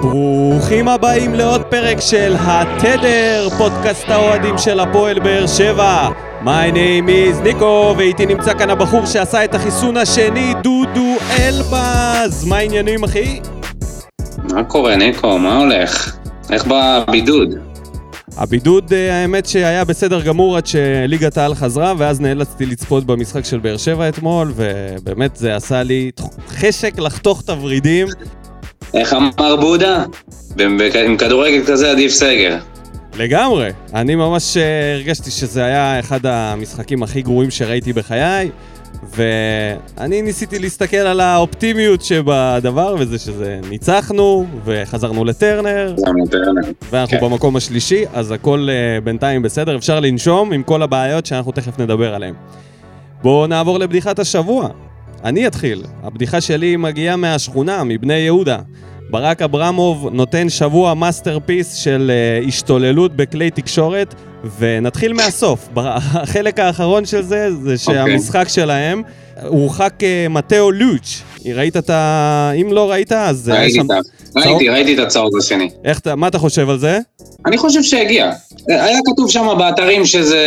ברוכים הבאים לעוד פרק של התדר, פודקאסט האוהדים של הפועל באר שבע. My name is ניקו, ואיתי נמצא כאן הבחור שעשה את החיסון השני, דודו אלבז. מה העניינים, אחי? מה קורה, ניקו? מה הולך? איך בבידוד? הבידוד, אה, האמת שהיה בסדר גמור עד שליגת העל חזרה, ואז נאלצתי לצפות במשחק של באר שבע אתמול, ובאמת זה עשה לי חשק לחתוך את הוורידים. איך אמר בודה? עם כדורגל כזה עדיף סגר. לגמרי. אני ממש אה, הרגשתי שזה היה אחד המשחקים הכי גרועים שראיתי בחיי, ואני ניסיתי להסתכל על האופטימיות שבדבר, וזה שזה ניצחנו, וחזרנו לטרנר, ואנחנו כן. במקום השלישי, אז הכל uh, בינתיים בסדר, אפשר לנשום עם כל הבעיות שאנחנו תכף נדבר עליהן. בואו נעבור לבדיחת השבוע. אני אתחיל. הבדיחה שלי מגיעה מהשכונה, מבני יהודה. ברק אברמוב נותן שבוע masterpiece של uh, השתוללות בכלי תקשורת, ונתחיל מהסוף. החלק האחרון של זה, זה אוקיי. שהמשחק okay. שלהם הורחק uh, מתאו לוץ'. ראית את ה... אם לא ראית, אז... אה, ראיתי, שם... ראיתי, ראיתי את הצהוב השני. איך אתה, מה אתה חושב על זה? אני חושב שהגיע. היה כתוב שם באתרים שזה,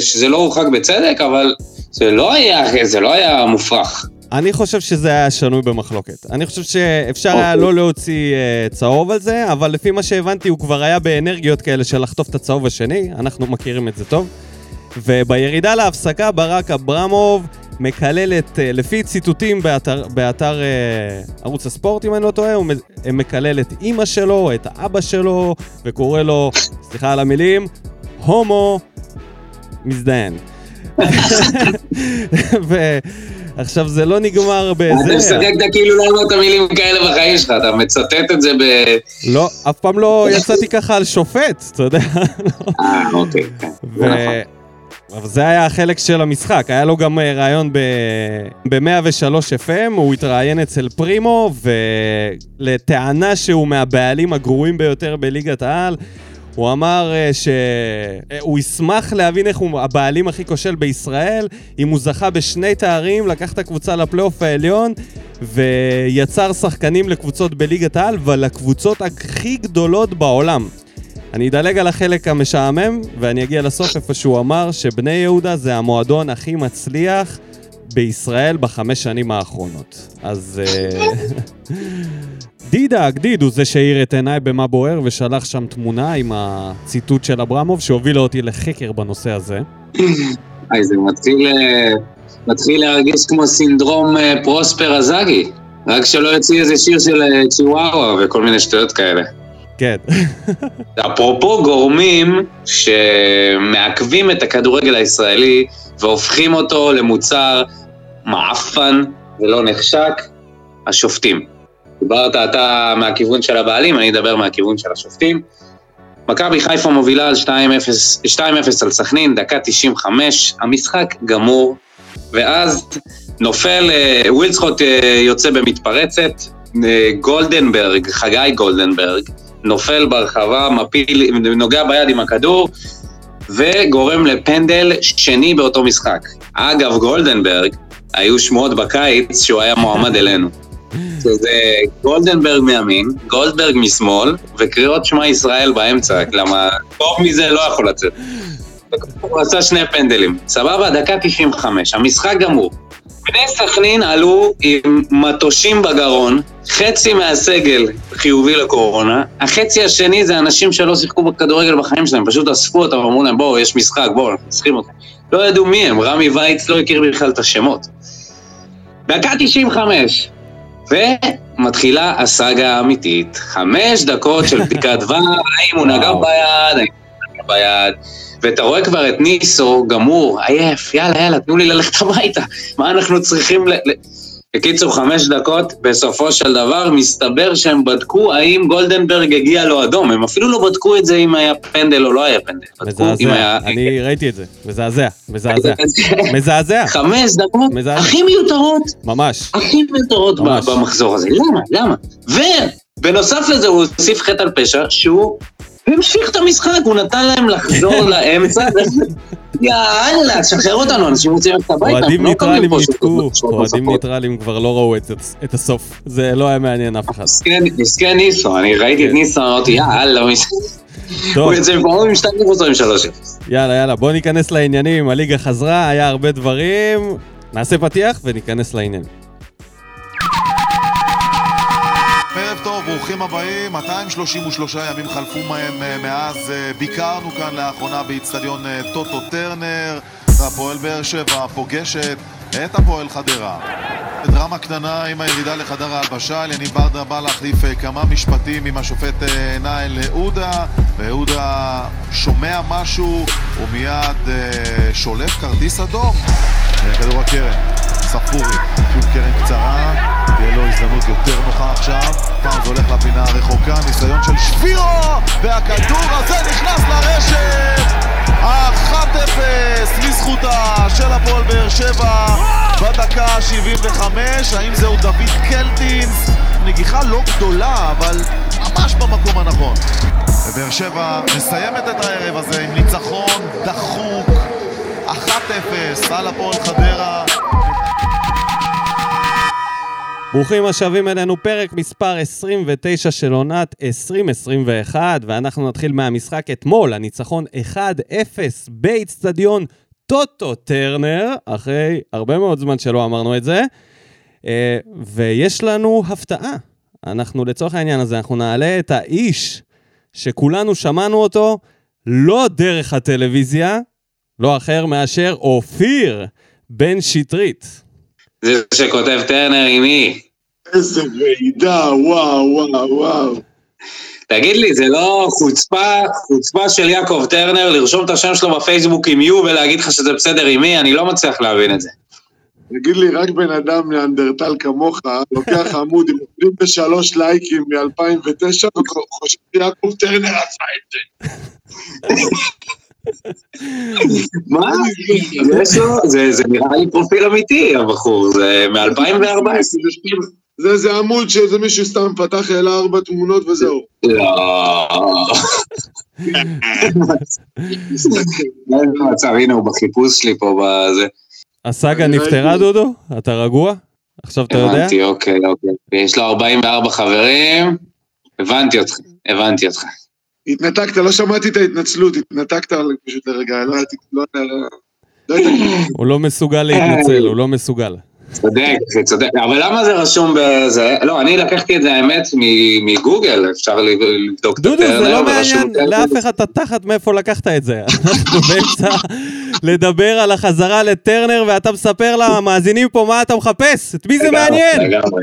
שזה לא הורחק בצדק, אבל זה לא היה, זה לא היה מופרך. אני חושב שזה היה שנוי במחלוקת. אני חושב שאפשר היה אוקיי. לא להוציא uh, צהוב על זה, אבל לפי מה שהבנתי הוא כבר היה באנרגיות כאלה של לחטוף את הצהוב השני, אנחנו מכירים את זה טוב. ובירידה להפסקה ברק אברמוב מקלל את, uh, לפי ציטוטים באתר, באתר uh, ערוץ הספורט, אם אני לא טועה, הוא מקלל את אימא שלו, את האבא שלו, וקורא לו, סליחה על המילים, הומו מזדיין. ועכשיו זה לא נגמר בזה. אתה משחקת כאילו לא אמרת מילים כאלה בחיים שלך, אתה מצטט את זה ב... לא, אף פעם לא יצאתי ככה על שופט, אתה יודע. אה, אוקיי. כן. נכון. אבל זה היה החלק של המשחק, היה לו גם ראיון ב-103 FM, הוא התראיין אצל פרימו, ולטענה שהוא מהבעלים הגרועים ביותר בליגת העל, הוא אמר uh, שהוא ישמח להבין איך הוא הבעלים הכי כושל בישראל, אם הוא זכה בשני תארים, לקח את הקבוצה לפלייאוף העליון, ויצר שחקנים לקבוצות בליגת העל ולקבוצות הכי גדולות בעולם. אני אדלג על החלק המשעמם, ואני אגיע לסוף איפה שהוא אמר שבני יהודה זה המועדון הכי מצליח בישראל בחמש שנים האחרונות. אז... אה, דידה, הגדיד, הוא זה שהאיר את עיניי במה בוער ושלח שם תמונה עם הציטוט של אברמוב שהובילה אותי לחקר בנושא הזה. היי, זה מתחיל, אה, מתחיל להרגיש כמו סינדרום אה, פרוספר אזאגי. רק שלא יוציא איזה שיר של צ'יוואווה וכל מיני שטויות כאלה. כן. אפרופו גורמים שמעכבים את הכדורגל הישראלי והופכים אותו למוצר מעפן ולא נחשק, השופטים. דיברת אתה מהכיוון של הבעלים, אני אדבר מהכיוון של השופטים. מכבי חיפה מובילה על 2-0 על סכנין, דקה 95, המשחק גמור, ואז נופל, אה, ווילסקוט אה, יוצא במתפרצת, אה, גולדנברג, חגי גולדנברג, נופל ברחבה, מפיל, נוגע ביד עם הכדור, וגורם לפנדל שני באותו משחק. אגב, גולדנברג, היו שמועות בקיץ שהוא היה מועמד אלינו. שזה גולדנברג מימין, גולדברג משמאל, וקריאות שמע ישראל באמצע, למה טוב מזה לא יכול לצאת. הוא עשה שני פנדלים. סבבה, דקה 95, המשחק גמור. בני סכנין עלו עם מטושים בגרון, חצי מהסגל חיובי לקורונה, החצי השני זה אנשים שלא שיחקו בכדורגל בחיים שלהם, פשוט אספו אותם ואמרו להם בואו, יש משחק, בואו, אנחנו צריכים אותם. לא ידעו מי הם, רמי וייץ לא הכיר בכלל את השמות. דקה 95, ומתחילה הסאגה האמיתית, חמש דקות של בדיקת דבר, האם הוא נגע ביד, האם הוא נגע ביד, ואתה רואה כבר את ניסו גמור, עייף, יאללה, יאללה, תנו לי ללכת הביתה, מה אנחנו צריכים ל... בקיצור, חמש דקות, בסופו של דבר, מסתבר שהם בדקו האם גולדנברג הגיע לו אדום. הם אפילו לא בדקו את זה אם היה פנדל או לא היה פנדל. מזעזע. אני ראיתי את זה. מזעזע, מזעזע. מזעזע. חמש דקות הכי מיותרות. ממש. הכי מיותרות במחזור הזה. למה? למה? ובנוסף לזה הוא הוסיף חטא על פשע, שהוא והמשיך את המשחק, הוא נתן להם לחזור לאמצע. יאללה, שחרר אותנו, אנשים רוצים ללכת הביתה. אוהדים לא ניטרלים ניתקו, אוהדים. ניטרלים כבר לא ראו את- הסוף. זה לא היה מעניין אף אחד. מסכן, ניסו, אני ראיתי את כן. ניסו, אמרתי, יאללה, הוא יוצא מפה עם שתיים וחוזר עם שלוש. יאללה, יאללה, בוא ניכנס לעניינים. הליגה חזרה, היה הרבה דברים. נעשה פתיח וניכנס לעניינים. ברוכים הבאים. 233 ימים חלפו מהם אה, מאז אה, ביקרנו כאן לאחרונה באיצטדיון אה, טוטו טרנר. והפועל באר שבע פוגשת את הפועל חדרה. דרמה קטנה עם הירידה לחדר ההלבשה, יניב ברדה בא להחליף כמה משפטים עם השופט אה, נאיל עודה, ועודה שומע משהו ומיד שולף כרטיס אדום. אה, כדור הקרן, ספורי, שוב קרן קצרה, תהיה לו הזדמנות יותר נוחה עכשיו, פעם זה הולך לפינה הרחוקה, ניסיון של שבירו, והכדור הזה נכנס לרשת! 1-0 לזכותה של הפועל באר שבע בדקה ה-75, האם זהו דוד קלטינס? נגיחה לא גדולה, אבל ממש במקום הנכון. ובאר שבע מסיימת את הערב הזה עם ניצחון דחוק 1-0 על הפועל חדרה ברוכים השבים אלינו, פרק מספר 29 של עונת 2021, ואנחנו נתחיל מהמשחק אתמול, הניצחון 1-0 באיצטדיון טוטו טרנר, אחרי הרבה מאוד זמן שלא אמרנו את זה, אה, ויש לנו הפתעה. אנחנו לצורך העניין הזה, אנחנו נעלה את האיש שכולנו שמענו אותו, לא דרך הטלוויזיה, לא אחר מאשר אופיר בן שטרית. זה שכותב טרנר עם מי? איזה רעידה, וואו, וואו, וואו. תגיד לי, זה לא חוצפה, חוצפה של יעקב טרנר לרשום את השם שלו בפייסבוק עם יו ולהגיד לך שזה בסדר עם מי? אני לא מצליח להבין את זה. תגיד לי, רק בן אדם ניאנדרטל כמוך, לוקח עמוד עם 23 לייקים מ-2009 וחושב שיעקב טרנר עשה את זה. מה? יש לו? זה זה נראה לי פרופיל אמיתי, הבחור, זה מ-2014. זה זה עמוד שאיזה מישהו סתם פתח, העלה ארבע תמונות וזהו. לא. מצב, הנה הוא בחיפוש שלי פה בזה. הסאגה נפתרה. דודו? אתה רגוע? עכשיו אתה יודע? הבנתי, אוקיי, אוקיי. יש לו 44 חברים. הבנתי אותך, הבנתי אותך. התנתקת, לא שמעתי את ההתנצלות, התנתקת פשוט לרגע, לא הייתי, לא לא- לא הייתי, הוא לא מסוגל להתנצל, הוא לא מסוגל. צודק, אחי, צודק. אבל למה זה רשום בזה? לא, אני לקחתי את זה, האמת, מגוגל, אפשר לבדוק את דודו, זה הטרנר, לא מעניין. לאף אחד את התחת מאיפה לקחת את זה. אנחנו באמצע לדבר על החזרה לטרנר, ואתה מספר למאזינים פה מה אתה מחפש. את מי זה מעניין? לגמרי,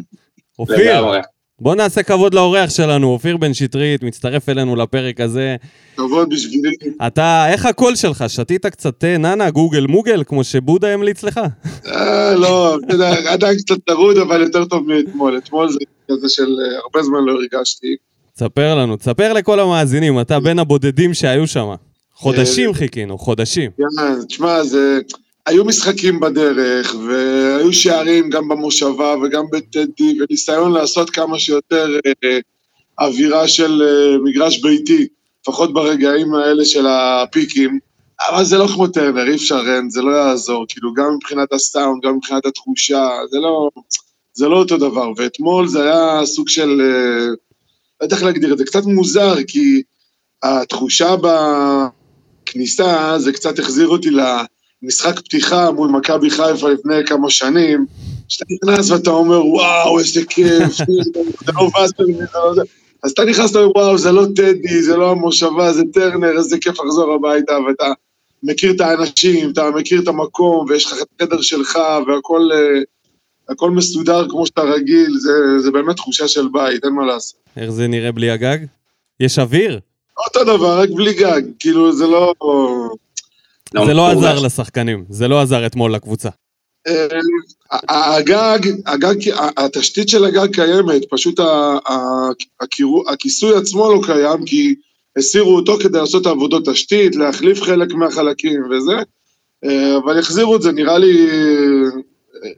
לגמרי. בוא נעשה כבוד לאורח שלנו, אופיר בן שטרית, מצטרף אלינו לפרק הזה. כבוד בשבילי. אתה, איך הקול שלך? שתית קצת תה, ננה, גוגל מוגל, כמו שבודה המליץ לך? אה, לא, אתה יודע, עדיין קצת טרוד, אבל יותר טוב מאתמול. אתמול זה כזה של אה, הרבה זמן לא הרגשתי. תספר לנו, תספר לכל המאזינים, אתה בין הבודדים שהיו שם. חודשים חיכינו, חודשים. תשמע, זה... היו משחקים בדרך, והיו שערים גם במושבה וגם בטדי, וניסיון לעשות כמה שיותר אה, אווירה של אה, מגרש ביתי, לפחות ברגעים האלה של הפיקים. אבל זה לא כמו טרנר, אי אפשר, אין, זה לא יעזור, כאילו, גם מבחינת הסאונד, גם מבחינת התחושה, זה לא, זה לא אותו דבר. ואתמול זה היה סוג של, אה, לא יודע איך להגדיר את זה, קצת מוזר, כי התחושה בכניסה, זה קצת החזיר אותי למשחק פתיחה מול מכבי חיפה לפני כמה שנים, שאתה נכנס ואתה אומר, וואו, איזה כיף, זה לא וסטרמן, זה לא זה. אז אתה נכנס ואתה אומר, וואו, זה לא טדי, זה לא המושבה, זה טרנר, איזה כיף לחזור הביתה, ואתה מכיר את האנשים, אתה מכיר את המקום, ויש לך את החדר שלך, והכל אה, הכל מסודר כמו שאתה רגיל, זה, זה באמת תחושה של בית, אין מה לעשות. איך זה נראה בלי הגג? יש אוויר? אותו דבר, רק בלי גג, כאילו, זה לא... זה לא מורגש. עזר לשחקנים, זה לא עזר אתמול לקבוצה. אה, הגג, הגג, התשתית של הגג קיימת, פשוט הכיסוי עצמו לא קיים, כי הסירו אותו כדי לעשות עבודות תשתית, להחליף חלק מהחלקים וזה, אה, אבל יחזירו את זה, נראה לי,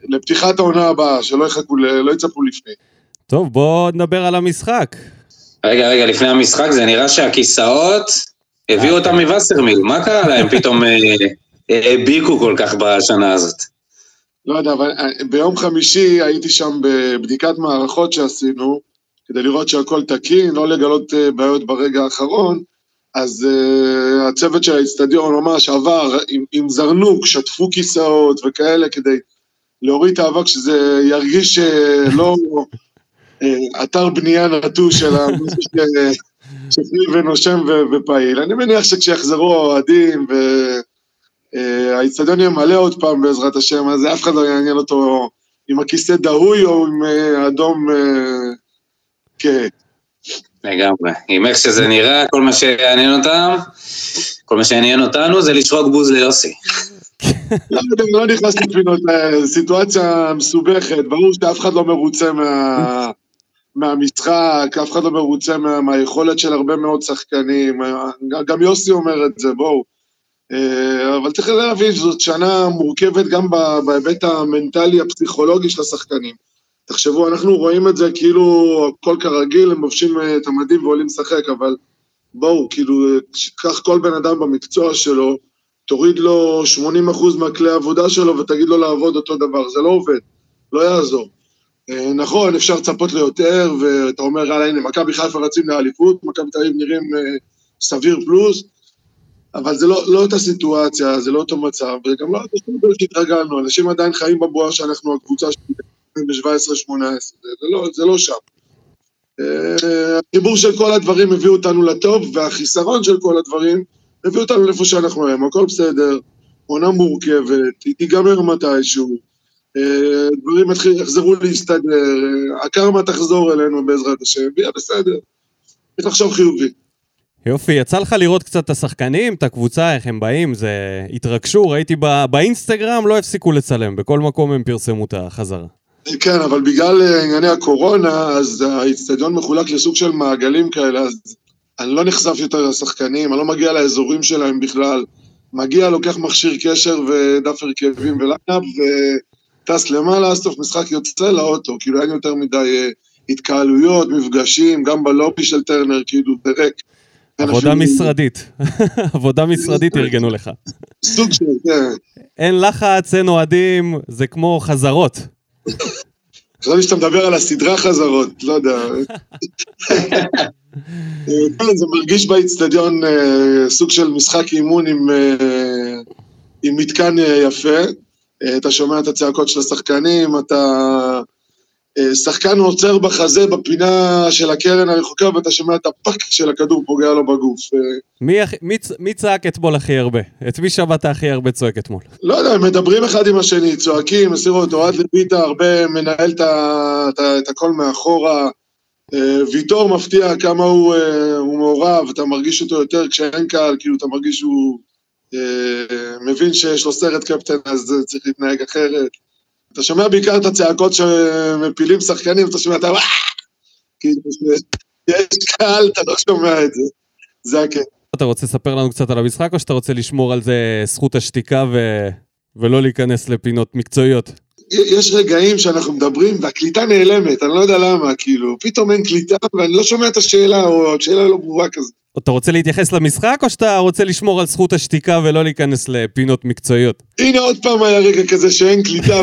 לפתיחת העונה הבאה, שלא יחכו, לא יצפו לפני. טוב, בואו נדבר על המשחק. רגע, רגע, לפני המשחק, זה נראה שהכיסאות הביאו אותם מווסרמיל, מה קרה להם? פתאום אה, העביקו כל כך בשנה הזאת. לא יודע, אבל אה, ביום חמישי הייתי שם בבדיקת מערכות שעשינו, כדי לראות שהכל תקין, לא לגלות אה, בעיות ברגע האחרון, אז uh, הצוות של האיצטדיון ממש עבר עם, עם זרנוק, שטפו כיסאות וכאלה כדי להוריד את האבק, שזה ירגיש uh, לא uh, אתר בנייה נטוש, אלא משהו שפרי ונושם ו- ופעיל. אני מניח שכשיחזרו האוהדים והאיצטדיון uh, ימלא עוד פעם בעזרת השם, אז אף אחד לא יעניין אותו עם הכיסא דהוי או עם uh, אדום uh, כהה. לגמרי. עם איך שזה נראה, כל מה שיעניין אותם, כל מה שיעניין אותנו זה לשרוק בוז ליוסי. לא יודע, לא נכנס לפינות, אה, סיטואציה מסובכת, ברור שאף אחד לא מרוצה מה... מהמשחק, אף אחד לא מרוצה מה, מהיכולת של הרבה מאוד שחקנים, גם יוסי אומר את זה, בואו. אה, אבל צריך להבין שזאת שנה מורכבת גם בהיבט המנטלי, הפסיכולוגי של השחקנים. תחשבו, אנחנו רואים את זה כאילו הכל כרגיל, הם לובשים אה, את המדים ועולים לשחק, אבל בואו, כאילו, קח כל בן אדם במקצוע שלו, תוריד לו 80% מהכלי העבודה שלו ותגיד לו לעבוד אותו דבר, זה לא עובד, לא יעזור. אה, נכון, אפשר לצפות ליותר, ואתה אומר, יאללה, הנה, מכבי חיפה רצים לאליפות, מכבי תל אביב נראים אה, סביר פלוס, אבל זה לא, לא אותה סיטואציה, זה לא אותו מצב, וגם לא אותו שהתרגלנו, אנשים עדיין חיים בבועה שאנחנו הקבוצה ב-17-18, זה, לא, זה לא שם. אה, החיבור של כל הדברים הביא אותנו לטוב, והחיסרון של כל הדברים הביא אותנו לאיפה שאנחנו היום, הכל בסדר, עונה מורכבת, היא תיגמר מתישהו, דברים יחזרו להסתדר, אה, הקרמה תחזור אלינו בעזרת השם, ויהיה בסדר. צריך לחשוב חיובי. יופי, יצא לך לראות קצת את השחקנים, את הקבוצה, איך הם באים, זה... התרגשו, ראיתי בא... באינסטגרם, לא הפסיקו לצלם, בכל מקום הם פרסמו את החזרה. כן, אבל בגלל אה, ענייני הקורונה, אז האיצטדיון מחולק לסוג של מעגלים כאלה, אז אני לא נחשף יותר לשחקנים, אני לא מגיע לאזורים שלהם בכלל. מגיע, לוקח מכשיר קשר ודף הרכבים ולאפ, וטס למעלה, סוף משחק יוצא לאוטו, כאילו אין יותר מדי אה, התקהלויות, מפגשים, גם בלובי של טרנר, כאילו, ריק. עבודה משרדית. עבודה משרדית ארגנו לך. סוג של, כן. אין לחץ, אין אוהדים, זה כמו חזרות. חשבתי שאתה מדבר על הסדרה חזרות, לא יודע. כן, זה מרגיש באיצטדיון אה, סוג של משחק אימון עם, אה, מתקן אה, יפה. אתה שומע את הצעקות של השחקנים, אתה... שחקן עוצר בחזה בפינה של הקרן הרחוקה ואתה שומע את הפאק של הכדור פוגע לו בגוף. מי, מי, מי צעק אתמול הכי הרבה? את מי שמעת הכי הרבה צועק אתמול? לא יודע, מדברים אחד עם השני, צועקים, מסירות, אוהד לביטה הרבה מנהל את, את, את הכל מאחורה. ויטור מפתיע כמה הוא, הוא מעורב, אתה מרגיש אותו יותר כשאין קהל, כאילו אתה מרגיש שהוא מבין שיש לו סרט קפטן אז צריך להתנהג אחרת. אתה שומע בעיקר את הצעקות שמפילים שחקנים, אתה שומע את ה... כאילו, יש קהל, אתה לא שומע את זה. זה הקטע. אתה רוצה לספר לנו קצת על המשחק, או שאתה רוצה לשמור על זה זכות השתיקה ו... ולא להיכנס לפינות מקצועיות? יש רגעים שאנחנו מדברים והקליטה נעלמת, אני לא יודע למה, כאילו, פתאום אין קליטה ואני לא שומע את השאלה, או השאלה לא ברורה כזאת. אתה רוצה להתייחס למשחק, או שאתה רוצה לשמור על זכות השתיקה ולא להיכנס לפינות מקצועיות? הנה עוד פעם היה רגע כזה שאין קליטה.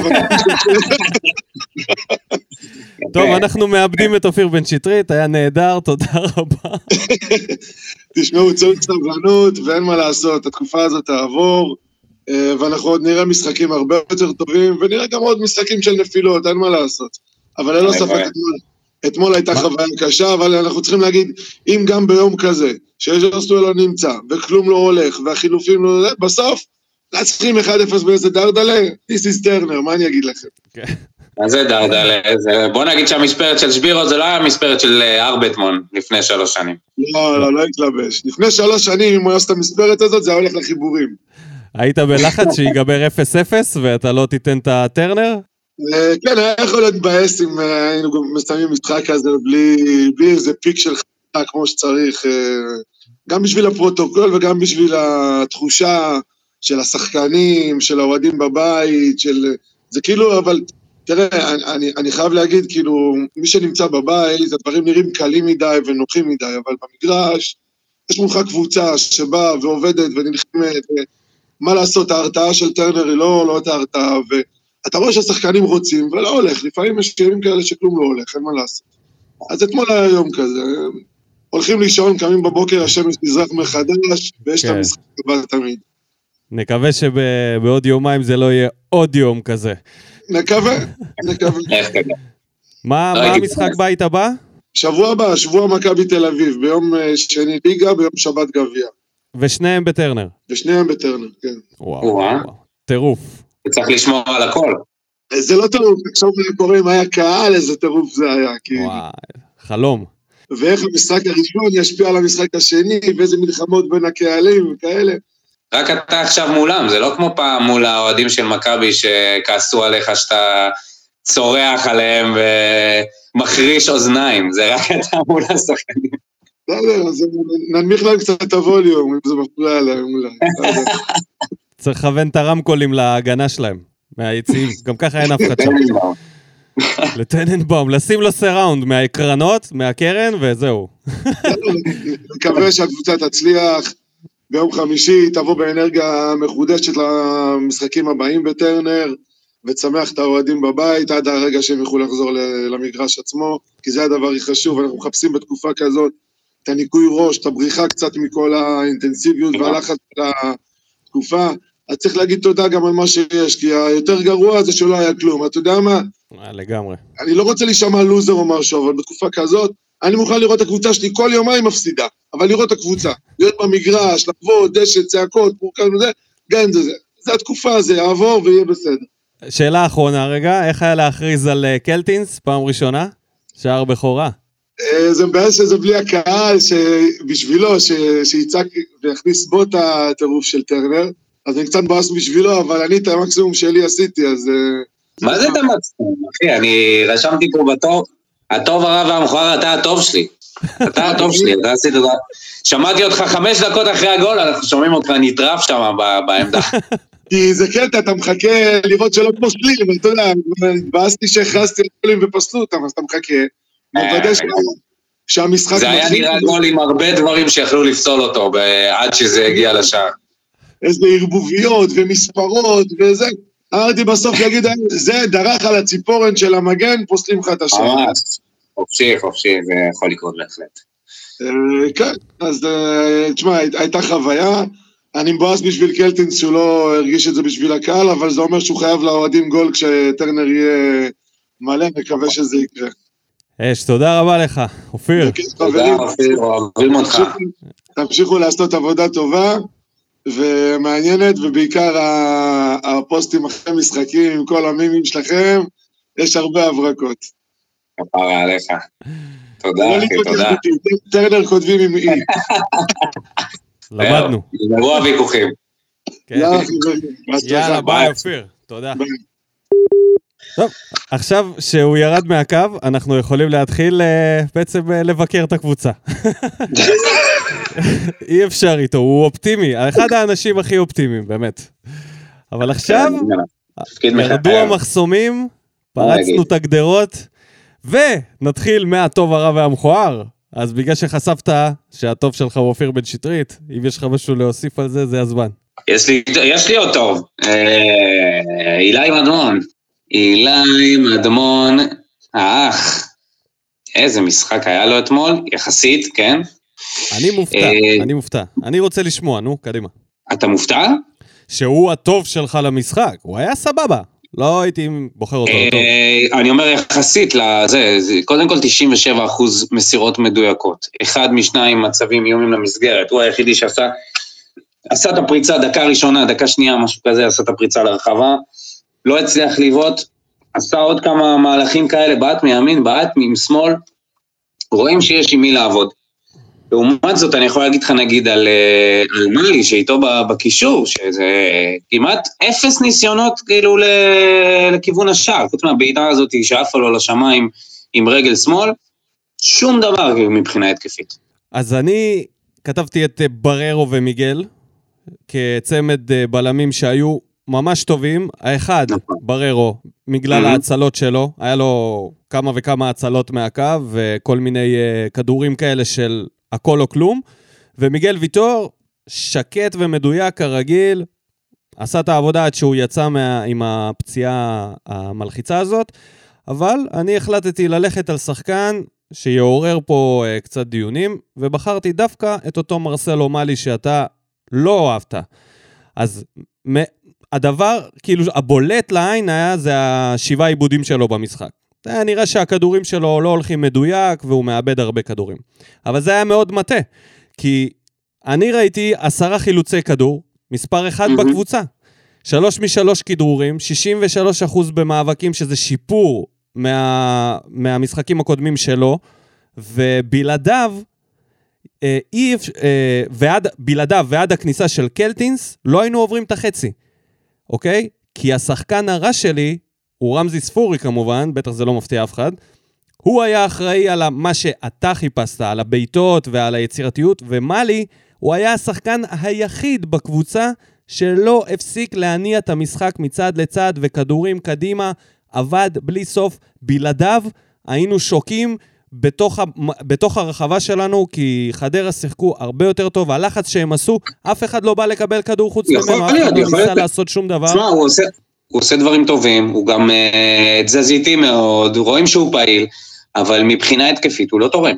טוב, אנחנו מאבדים את אופיר בן שטרית, היה נהדר, תודה רבה. תשמעו, צריך סבלנות ואין מה לעשות, התקופה הזאת תעבור. אה, ואנחנו עוד נראה משחקים הרבה יותר טובים, ונראה גם עוד משחקים של נפילות, אין מה לעשות. אבל אין לו ספק, אתמול, אתמול הייתה חוויה קשה, אבל אנחנו צריכים להגיד, אם גם ביום כזה, שז'וסטואל לא נמצא, וכלום לא הולך, והחילופים לא... בסוף, נצחים 1-0 באיזה דרדלה, this is טרנר, מה אני אגיד לכם? מה זה דרדלה? בוא נגיד שהמספרת של שבירו זה לא היה מספרת של אה, ארבטמון לפני שלוש שנים. לא, לא, לא התלבש. לפני שלוש שנים, אם הוא היה עושה את המספרת הזאת, זה היה הולך לחיבורים. היית בלחץ שיגבר 0-0 ואתה לא תיתן את הטרנר? אה, כן, היה יכול להיות מבאס אם אה, היינו מסיימים משחק כזה בלי איזה פיק של חלקה כמו שצריך, אה, גם בשביל הפרוטוקול וגם בשביל התחושה של השחקנים, של האוהדים בבית, של... זה כאילו, אבל תראה, אני, אני, חייב להגיד, כאילו, מי שנמצא בבית, הדברים נראים קלים מדי ונוחים מדי, אבל במגרש, יש מולך קבוצה שבאה ועובדת ונלחמת, מה לעשות, ההרתעה של טרנר היא לא, לא אותה הרתעה, ואתה רואה שהשחקנים רוצים ולא הולך, לפעמים יש ימים כאלה שכלום לא הולך, אין מה לעשות. אז אתמול היה יום כזה, הולכים לישון, קמים בבוקר, השמש תזרח מחדש, ויש את כן. המשחק הבא תמיד. נקווה שבעוד יומיים זה לא יהיה עוד יום כזה. נקווה, נקווה. מה לא מה המשחק. בית הבא? שבוע הבא, שבוע מכבי תל אביב, ביום אה, שני ליגה, ביום שבת גביע. ושניהם בטרנר. ושניהם בטרנר, כן. וואו, וואו. וואו. טירוף. צריך לשמור על הכל. זה לא טירוף, תחשוב מה היה קורה אם היה קהל, איזה טירוף זה היה. כאילו. וואי, חלום. ואיך המשחק הראשון ישפיע על המשחק השני, ואיזה מלחמות בין הקהלים וכאלה. רק אתה עכשיו מולם, זה לא כמו פעם מול האוהדים של מכבי שכעסו עליך שאתה צורח עליהם ומחריש אוזניים, זה רק אתה מול השחקנים. בסדר, אז ננמיך להם קצת את הווליום, אם זה מפריע להם אולי. צריך לכוון את הרמקולים להגנה שלהם, מהיציעים. גם ככה אין אף אחד שם. לטננבאום, לשים לו סיראונד מהקרנות, מהקרן, וזהו. נקווה שהקבוצה תצליח. ביום חמישי תבוא באנרגיה מחודשת למשחקים הבאים בטרנר, ותשמח את האוהדים בבית עד הרגע שהם יוכלו לחזור למגרש עצמו, כי זה הדבר הכי חשוב, אנחנו מחפשים בתקופה כזאת את הניקוי ראש, את הבריחה קצת מכל האינטנסיביות והלחץ של התקופה. אז צריך להגיד תודה גם על מה שיש, כי היותר גרוע זה שלא היה כלום. אתה יודע מה? אה, לגמרי. אני לא רוצה להישמע לוזר או משהו, אבל בתקופה כזאת, אני מוכן לראות את הקבוצה שלי כל יומיים מפסידה, אבל לראות את הקבוצה, להיות במגרש, לבוא, דשא, צעקות, פורקן וזה, גם זה זה. זה התקופה, זה יעבור ויהיה בסדר. שאלה אחרונה רגע, איך היה להכריז על אה, קלטינס פעם ראשונה? שער בכורה. אה, זה מבאס שזה בלי הקהל, שבשבילו, שיצעק ויכניס בו את הטירוף של טרנר, אז אני קצת מבאס בשבילו, אבל אני את המקסימום שלי עשיתי, אז... אה, מה זה אתה מצפון, אחי? אני רשמתי פה בתור, הטוב הרע והמכוער, אתה הטוב שלי. אתה הטוב שלי, אתה עשית את זה. שמעתי אותך חמש דקות אחרי הגול, אנחנו שומעים אותך נטרף שם בעמדה. כי זה קטע, אתה מחכה לראות שלא פוסלים, אתה יודע, התבאסתי שהכרזתי על גולים ופסלו אותם, אז אתה מחכה, מוודא ש- שהמשחק זה היה נראה גול עם הרבה דברים שיכלו לפסול אותו עד שזה הגיע לשער. איזה ערבוביות ומספרות וזה. אמרתי בסוף להגיד, זה דרך על הציפורן של המגן, פוסלים לך את השער. ממש. חופשי, חופשי, זה יכול לקרות בהחלט. אה, כן, אז אה, תשמע, הי- הייתה חוויה. אני מבואס בשביל קלטינס שהוא לא הרגיש את זה בשביל הקהל, אבל זה אומר שהוא חייב לאוהדים גול כשטרנר יהיה מלא, נקווה שזה יקרה. אש, תודה רבה לך, אופיר. תודה, אופיר, אוהבים אותך. תמשיכו לעשות עבודה טובה ומעניינת, ובעיקר הפוסטים אחרי משחקים עם כל המימים שלכם, יש הרבה הברקות. כפרה עליך. תודה, לא אחי, תודה. טרנר כותבים עם אי. למדנו. נגמרו הוויכוחים. כן. יאללה, ביי, אופיר. תודה. טוב, עכשיו שהוא ירד מהקו, אנחנו יכולים להתחיל אה, בעצם אה, לבקר את הקבוצה. אי אפשר איתו, הוא אופטימי, אחד האנשים הכי אופטימיים, באמת. אבל עכשיו, תפקיד ירדו מחייב. המחסומים, פרצנו? את הגדרות, ונתחיל מהטוב, הרע והמכוער. אז בגלל שחשפת שהטוב שלך הוא אופיר בן שטרית, אם יש לך משהו להוסיף על זה, זה הזמן. יש לי, יש לי עוד טוב. אה, אילי מדמון. אילי מדמון, האח. איזה משחק היה לו אתמול, יחסית, כן? אני מופתע, אה, אני מופתע. אני רוצה לשמוע, נו, קדימה. אתה מופתע? שהוא הטוב שלך למשחק, הוא היה סבבה. לא הייתי בוחר אותו טוב. אה, אני אומר יחסית לזה, זה- קודם כל 97 אחוז מסירות מדויקות. אחד משניים מצבים איומים למסגרת, הוא היחידי שעשה עשה את הפריצה דקה ראשונה, דקה שנייה, משהו כזה, עשה את הפריצה לרחבה, לא הצליח לבעוט, עשה עוד כמה מהלכים כאלה, בעט מימין, בעט משמאל, רואים שיש עם מי לעבוד. לעומת זאת, אני יכול להגיד לך נגיד על, אה, על מאלי, שאיתו בקישור, שזה כמעט אפס ניסיונות כאילו לכיוון השער, חוץ מהבעיטה הזאת שעפה לו לשמיים עם רגל שמאל, שום דבר מבחינה התקפית. אז אני כתבתי את אה, בררו ומיגל כצמד אה, בלמים שהיו ממש טובים. האחד, נכון. בררו, בגלל. ההצלות שלו, היה לו כמה וכמה הצלות מהקו, וכל מיני uh, כדורים כאלה של הכל או כלום. ומיגל ויטור, שקט ומדויק כרגיל, עשה את העבודה עד שהוא יצא מה, עם הפציעה המלחיצה הזאת, אבל אני החלטתי ללכת על שחקן שיעורר פה uh, קצת דיונים, ובחרתי דווקא את אותו מרסלו מאלי שאתה לא אהבת. אז הדבר, כאילו, הבולט לעין היה, זה השבעה עיבודים שלו במשחק. זה היה נראה שהכדורים שלו לא הולכים מדויק, והוא מאבד הרבה כדורים. אבל זה היה מאוד מטה, כי אני ראיתי עשרה חילוצי כדור, מספר אחד מהמם. בקבוצה. שלוש משלוש כדרורים, 63 אחוז במאבקים, שזה שיפור מה, מהמשחקים הקודמים שלו, ובלעדיו, אה, אי אפשר, אה, ועד, בלעדיו ועד הכניסה של קלטינס, לא היינו עוברים את החצי, אוקיי? כי השחקן הרע שלי, הוא רמזי ספורי כמובן, בטח זה לא מפתיע אף אחד, הוא היה אחראי על מה שאתה חיפשת, על הבעיטות ועל היצירתיות, ומאלי, הוא היה השחקן היחיד בקבוצה שלא הפסיק להניע את המשחק מצד לצד וכדורים קדימה, עבד בלי סוף. בלעדיו היינו שוקים בתוך, ה... בתוך הרחבה שלנו, כי חדרה שיחקו הרבה יותר טוב. הלחץ שהם עשו, אף אחד לא בא לקבל כדור חוץ ממנו, אף אחד לא ניסה. לעשות שום דבר. תשמע, הוא עושה, הוא עושה דברים טובים, הוא גם אה, תזזיתי מאוד, רואים שהוא פעיל, אבל מבחינה התקפית הוא לא תורם.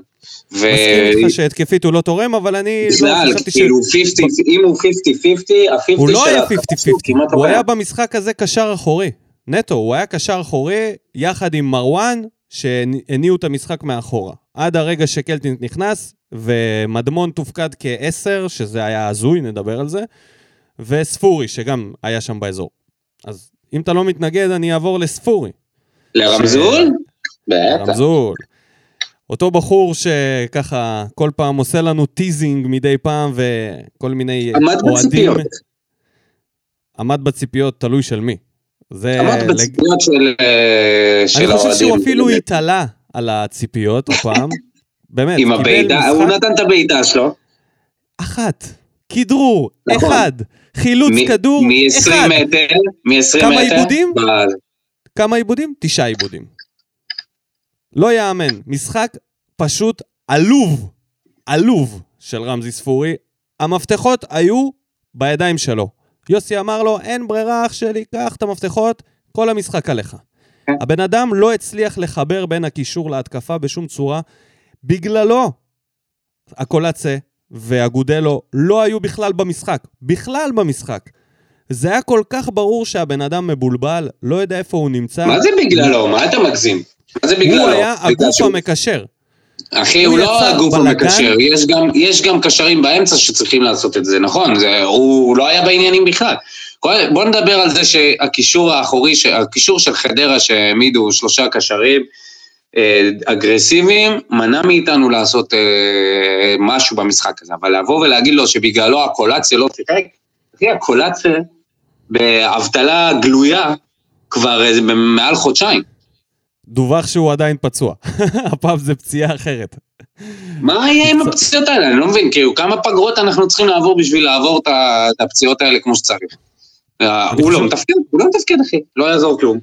ו... מסכים איתך שהתקפית הוא לא תורם, אבל אני לא בכלל, ש... כאילו 50, אם הוא 50-50, ה-50 הוא לא היה 50-50, ההתקפה הוא לא היה במשחק הזה קשר אחורי. נטו, הוא היה קשר אחורי יחד עם מרואן, שהניעו את המשחק מאחורה. עד הרגע שקלטינס נכנס, ומדמון תופקד כעשר, שזה היה הזוי, נדבר על זה, וספורי, שגם היה שם באזור. אז אם אתה לא מתנגד, אני אעבור לספורי. לרמזול? בטח. רמזול. אותו בחור שככה כל פעם עושה לנו teasing מדי פעם, וכל מיני עמד בציפיות. עמד בציפיות, תלוי של מי. זה... עמד בציפיות של אה, של אני האוהדים. חושב שהוא אפילו. התעלה על הציפיות הפעם. באמת, עם הבעיטה, הוא נתן את הבעיטה שלו. אחת, כדרור, נכון. אחד, חילוץ כדור, מ-20 אחד. מטר, מ-20 מטר. כמה עיבודים? כמה עיבודים? תשעה עיבודים. לא יאמן, משחק פשוט עלוב, עלוב של רמזי ספורי. המפתחות היו בידיים שלו. יוסי אמר לו, אין ברירה אח שלי, קח את המפתחות, כל המשחק עליך. כן. הבן אדם לא הצליח לחבר בין הקישור להתקפה בשום צורה. בגללו, הקולצה והגודלו לא היו בכלל במשחק. בכלל במשחק. זה היה כל כך ברור שהבן אדם מבולבל, לא יודע איפה הוא נמצא. מה זה בגללו? מה אתה מגזים? מה זה בגללו? הוא היה הגוף המקשר. אחי, הוא הוא לא הגוף. המקשר, יש גם, יש גם קשרים באמצע שצריכים לעשות את זה, נכון? זה, הוא לא היה בעניינים בכלל. כל- בוא נדבר על זה שהקישור האחורי, הקישור של חדרה שהעמידו שלושה קשרים אה, אגרסיביים, מנע מאיתנו לעשות אה, משהו במשחק הזה. אבל לבוא ולהגיד לו שבגללו הקולציה לא שיחק, אחי, הקולציה באבטלה גלויה כבר איזה מעל חודשיים. דווח שהוא עדיין פצוע. הפעם זה פציעה אחרת. מה יהיה עם הפציעות האלה? אני לא מבין, כאילו, כמה פגרות אנחנו צריכים לעבור בשביל לעבור את הפציעות האלה כמו שצריך? אה, הוא לא מתפקד, הוא לא מתפקד, אחי, לא יעזור כלום.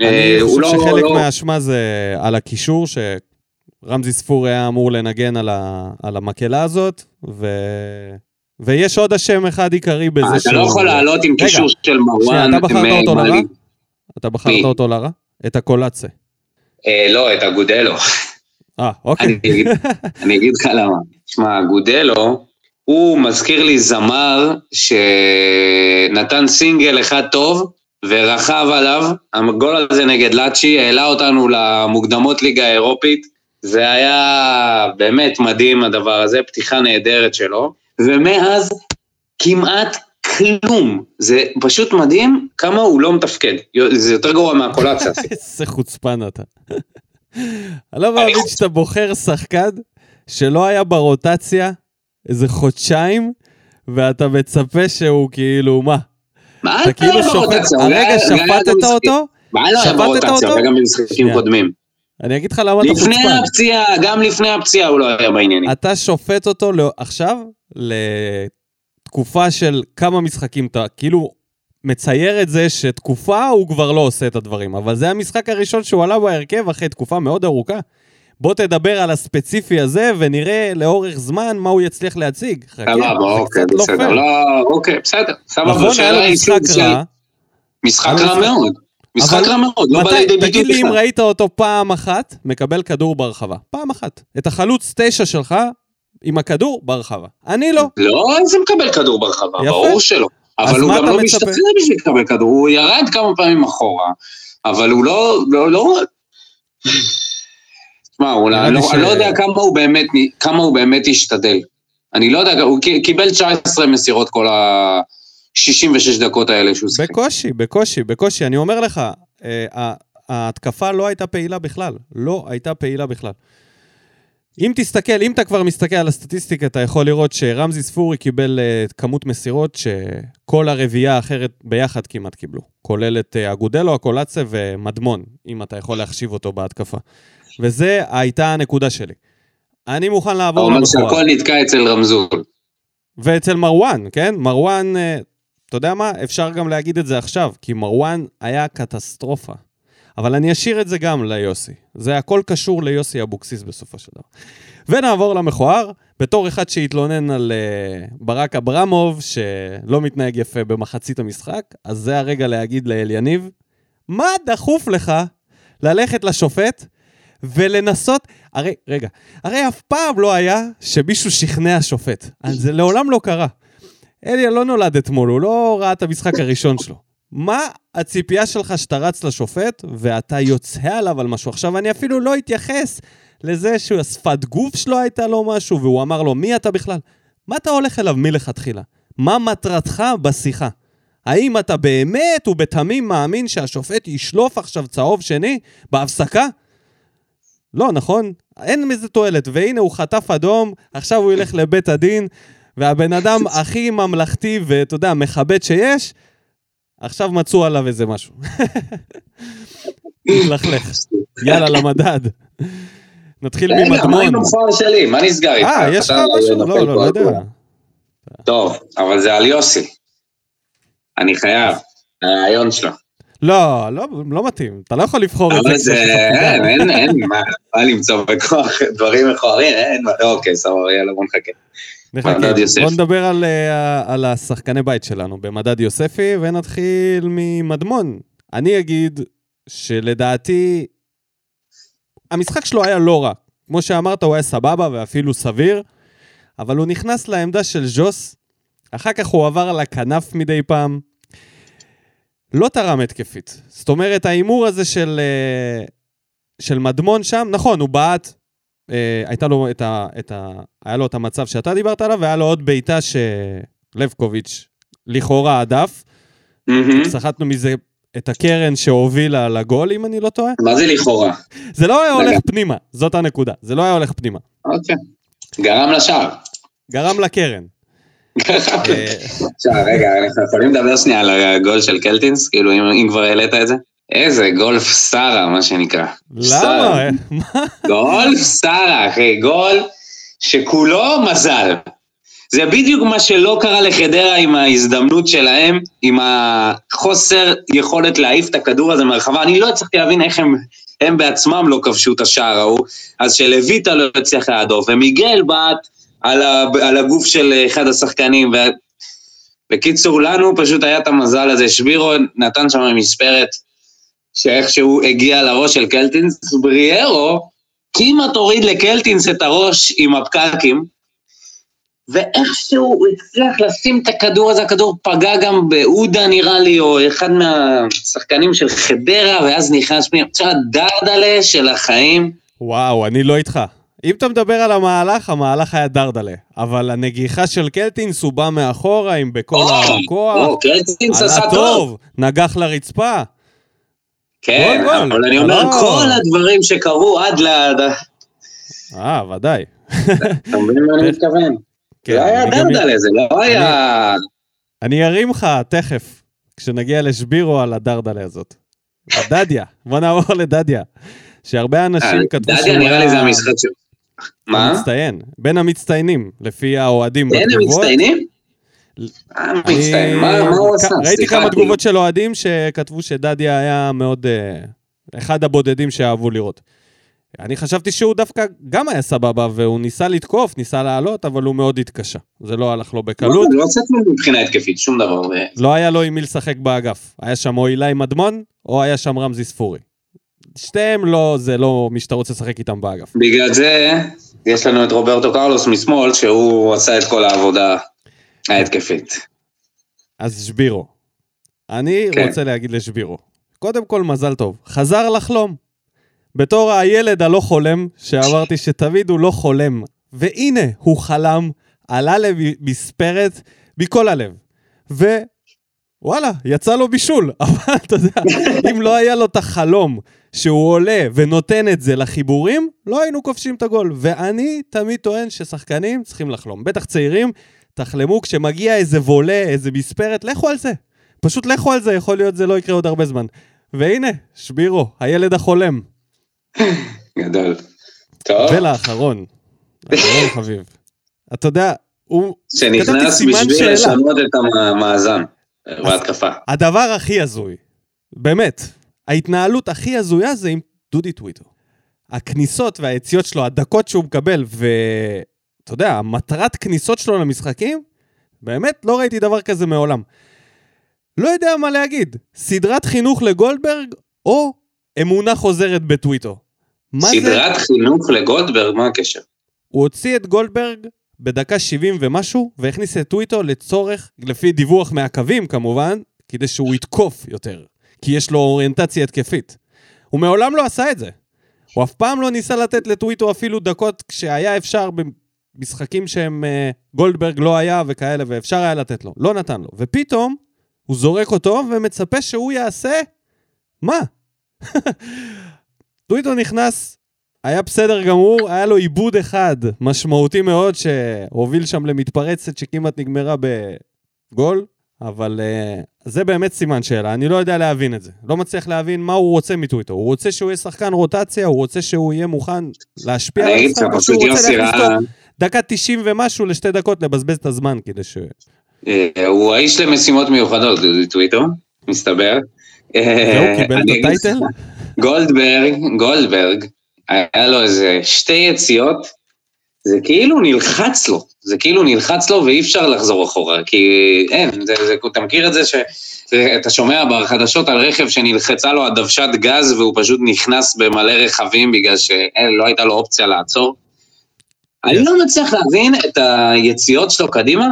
אני אה, חושב לא- שחלק לא- מהאשמה זה על הקישור, שרמזי ספור היה אמור לנגן על, המקהלה הזאת, ו... ויש עוד אשם אחד עיקרי בזה אתה לא יכול לעלות עם קישור של מרואן. אתה בחרת אותו אה, לרע? אתה בחרת? אותו לרע? את הקולצה. אה, לא, את אגודלו. אה, אני אוקיי. אני אגיד לך למה. שמע, אגודלו, הוא מזכיר לי זמר שנתן סינגל אחד טוב ורכב עליו, הגול הזה נגד לאצ'י העלה אותנו למוקדמות ליגה האירופית, זה היה באמת מדהים הדבר הזה, פתיחה נהדרת שלו, ומאז כמעט כלום, זה פשוט מדהים כמה הוא לא מתפקד, זה יותר גרוע מהקולציה. איזה חוצפן אתה. אני לא מאמין שאתה בוחר שחקן שלא היה ברוטציה איזה חודשיים, ואתה מצפה שהוא כאילו, מה? מה אתה כאילו היה שופט, הרגע היה- היה שפטת. אותו? מה לא היה שפטת ברוטציה? אותו? הוא היה גם במשחקים. קודמים. אני אגיד לך למה אתה לפני חוצפן. הפציעה, גם לפני הפציעה הוא לא היה בעניינים. אתה שופט אותו לא- עכשיו לתקופה של כמה משחקים אתה, כאילו, מצייר את זה שתקופה הוא כבר לא עושה את הדברים, אבל זה המשחק הראשון שהוא עלה בהרכב אחרי תקופה מאוד ארוכה. בוא תדבר על הספציפי הזה ונראה לאורך זמן מה הוא יצליח להציג. חכה, סבבה, זה אוקיי, קצת לא בסדר. פייר. לא, אוקיי, בסדר. סבבה, נכון, השאלה היא משחק של- רע. משחק רע מאוד. משחק רע מאוד, לא בא לידי ביטוי תגיד לי אם. ראית אותו פעם אחת, מקבל כדור ברחבה. פעם אחת. את החלוץ תשע שלך עם הכדור ברחבה. אני לא. לא, זה מקבל כדור ברחבה, יפה. ברור שלא. אז אבל הוא גם לא מצפה? בשביל לקבל כדור, הוא ירד כמה פעמים אחורה, אבל הוא לא, לא, לא... תשמע, הוא נראה לא, לי ש- אני לא יודע כמה הוא באמת, כמה הוא באמת השתדל. אני לא יודע, הוא קי- קיבל 19 מסירות כל ה-66 דקות האלה שהוא שיחק. בקושי, בקושי, בקושי. אני אומר לך, אה, ה- ההתקפה לא הייתה פעילה בכלל. לא הייתה פעילה בכלל. אם תסתכל, אם אתה כבר מסתכל על הסטטיסטיקה, אתה יכול לראות שרמזי ספורי קיבל uh, כמות מסירות שכל הרביעייה האחרת ביחד כמעט קיבלו. כולל את uh, אגודלו, הקולצה ומדמון, אם אתה יכול להחשיב אותו בהתקפה. וזה הייתה הנקודה שלי. אני מוכן לעבור אומר למכוער. שהכל נתקע אצל רמזול. ואצל מרואן, כן? מרואן, אה, אתה יודע מה? אפשר גם להגיד את זה עכשיו, כי מרואן היה קטסטרופה. אבל אני אשאיר את זה גם ליוסי. זה הכל קשור ליוסי אבוקסיס בסופו של דבר. ונעבור למכוער, בתור אחד שהתלונן על uh, ברק אברמוב, שלא מתנהג יפה במחצית המשחק, אז זה הרגע להגיד לאל יניב, מה דחוף לך ללכת לשופט ולנסות... הרי, רגע, הרי אף פעם לא היה שמישהו שכנע שופט. זה לעולם לא קרה. אליה לא נולד אתמול, הוא לא ראה את המשחק הראשון שלו. מה הציפייה שלך שאתה רץ לשופט ואתה יוצא עליו על משהו? עכשיו, אני אפילו לא אתייחס לזה שהשפת גוף שלו הייתה לו משהו, והוא אמר לו, מי אתה בכלל? מה אתה הולך אליו מלכתחילה? מה מטרתך בשיחה? האם אתה באמת ובתמים מאמין שהשופט ישלוף עכשיו צהוב שני בהפסקה? לא, נכון? אין מזה תועלת. והנה, הוא חטף אדום, עכשיו הוא ילך לבית הדין, והבן אדם הכי ממלכתי ואתה יודע, מכבד שיש, עכשיו מצאו עליו איזה משהו. התלכלך. יאללה, למדד. נתחיל רגע, מה ממדמון. עם המכוער שלי? מה נסגר איתך? אה, יש לך משהו? לא, לא, לא על יודע. טוב, אבל זה על יוסי. אני חייב. הרעיון שלו. לא, לא, לא מתאים. אתה לא יכול לבחור את זה. אבל זה, אין, אין, אין, מה מה למצוא בכוח דברים מכוערים, אין, אוקיי, סבבה, יאללה, בוא נחכה. נחכה. בוא נדבר על, אה, על השחקני בית שלנו במדד יוספי, ונתחיל ממדמון. אני אגיד שלדעתי, המשחק שלו היה לא רע. כמו שאמרת, הוא היה סבבה ואפילו סביר, אבל הוא נכנס לעמדה של ז'וס, אחר כך הוא עבר לכנף מדי פעם. לא תרם התקפית. זאת אומרת, ההימור הזה של, אה, של מדמון שם, נכון, הוא בעט, אה, הייתה לו את ה, את ה... היה לו את המצב שאתה דיברת עליו, והיה לו עוד בעיטה שלבקוביץ' לכאורה הדף. מהמם. סחטנו מזה את הקרן שהובילה לגול, אם אני לא טועה. מה זה לכאורה? זה לא היה. הולך פנימה, זאת הנקודה. זה לא היה הולך פנימה. אוקיי. גרם לשער. גרם לקרן. אה, עכשיו, רגע, אנחנו יכולים לדבר שנייה על הגול של קלטינס? כאילו, אם כבר העלית את זה? איזה גולף סארה, מה שנקרא. למה? מה? גולף סארה, אחי, גול שכולו מזל. זה בדיוק מה שלא קרה לחדרה עם ההזדמנות שלהם, עם החוסר יכולת להעיף את הכדור הזה מהרחבה. אני לא הצלחתי להבין איך הם, הם בעצמם לא כבשו את השער ההוא, אז שלויטה לא הצליח להדוף, ומיגל בעט על, ה, על הגוף של אחד השחקנים. ו... בקיצור, לנו פשוט היה את המזל הזה, שבירו נתן שם מספרת שאיכשהו הגיע לראש של קלטינס, בריארו כמעט הוריד לקלטינס את הראש עם הפקקים, ואיכשהו הוא הצליח לשים את הכדור הזה, הכדור פגע גם בעודה נראה לי, או אחד מהשחקנים של חדרה, ואז נכנס פנימה, עכשיו הדרדלה של החיים. וואו, אני לא איתך. אם אתה מדבר על המהלך, המהלך היה דרדלה. אבל הנגיחה של קלטינס, הוא בא מאחורה עם בכל הכוח. קלטינס עשה. טוב, נגח לרצפה. כן, גול, גול. אבל אני אומר, לא. כל הדברים שקרו עד ל... אה, ודאי. אתה מבין מה אני מתכוון? כן, זה היה אני גם- דרדלה, זה לא היה... אני ארים לך תכף, כשנגיע לשבירו על הדרדלה הזאת. דדיה, בוא נעבור לדדיה. שהרבה אנשים כתבו אה, דדיה נראה לי זה המשחק שלו. מה? מצטיין, בין המצטיינים, לפי האוהדים בתגובות. מצטיינים? אה, מצטיין, מה מה הוא עשה? ראיתי כמה כאילו. תגובות של אוהדים שכתבו שדדיה היה מאוד... אה, אחד הבודדים שאהבו לראות. אני חשבתי שהוא דווקא גם היה סבבה, והוא ניסה לתקוף, ניסה לעלות, אבל הוא מאוד התקשה. זה לא הלך לו בקלות. לא עושה כלום מבחינה התקפית, שום דבר. לא היה לו עם מי לשחק באגף. היה שם או אילי מדמון, או היה שם רמזי ספורי. שתיהם לא, זה לא מי שאתה רוצה לשחק איתם באגף. בגלל זה, יש לנו את רוברטו קרלוס משמאל, שהוא עשה את כל העבודה ההתקפית. אז שבירו. אני כן. רוצה להגיד לשבירו, קודם כל מזל טוב, חזר לחלום. בתור הילד הלא חולם, שאמרתי שתמיד הוא לא חולם. והנה, הוא חלם, עלה למספרת מכל הלב. ווואלה, יצא לו בישול. אבל אתה יודע, אם לא היה לו את החלום שהוא עולה ונותן את זה לחיבורים, לא היינו כובשים את הגול. ואני תמיד טוען ששחקנים צריכים לחלום. בטח צעירים, תחלמו כשמגיע איזה וולה, איזה מספרת, לכו על זה. פשוט לכו על זה, יכול להיות זה לא יקרה עוד הרבה זמן. והנה, שבירו, הילד החולם. גדול. טוב, ולאחרון, אחרון חביב. אתה יודע, הוא... שנכנס בשביל. לשנות את המאזן בהתקפה. הדבר הכי הזוי, באמת, ההתנהלות הכי הזויה זה עם דודי טוויטו. הכניסות והיציאות שלו, הדקות שהוא מקבל, ואתה יודע, המטרת כניסות שלו למשחקים, באמת לא ראיתי דבר כזה מעולם. לא יודע מה להגיד, סדרת חינוך לגולדברג, או אמונה חוזרת בטוויטו. מה זה? סדרת חינוך לגולדברג, מה הקשר? הוא הוציא את גולדברג בדקה 70 ומשהו, והכניס את טוויטו לצורך, לפי דיווח מהקווים כמובן, כדי שהוא יתקוף יותר. כי יש לו אוריינטציה התקפית. הוא מעולם לא עשה את זה. הוא אף פעם לא ניסה לתת לטוויטו אפילו דקות כשהיה אפשר במשחקים שהם אה, גולדברג לא היה וכאלה, ואפשר היה לתת לו. לא נתן לו. ופתאום הוא זורק אותו ומצפה שהוא יעשה... מה? טוויטו נכנס, היה בסדר גמור, היה לו עיבוד אחד משמעותי מאוד שהוביל שם למתפרצת שכמעט נגמרה בגול, אבל uh, זה באמת סימן שאלה, אני לא יודע להבין את זה. לא מצליח להבין מה הוא רוצה מטוויטו. הוא רוצה שהוא יהיה שחקן רוטציה, הוא רוצה שהוא יהיה מוכן להשפיע על המשחק, או שהוא רוצה להכניס. אותו דקה 90 ומשהו לשתי דקות לבזבז את הזמן כדי ש... אה, הוא האיש למשימות מיוחדות, דודי טוויטו, מסתבר. והוא קיבל את הטייטל? גולדברג, גולדברג, היה לו איזה שתי יציאות, זה כאילו נלחץ לו, זה כאילו נלחץ לו ואי אפשר לחזור אחורה, כי אין, זה, זה, אתה מכיר את זה שאתה שומע בחדשות על רכב שנלחצה לו הדוושת גז והוא פשוט נכנס במלא רכבים בגלל שלא הייתה לו אופציה לעצור? אני לא מצליח להבין את היציאות שלו קדימה,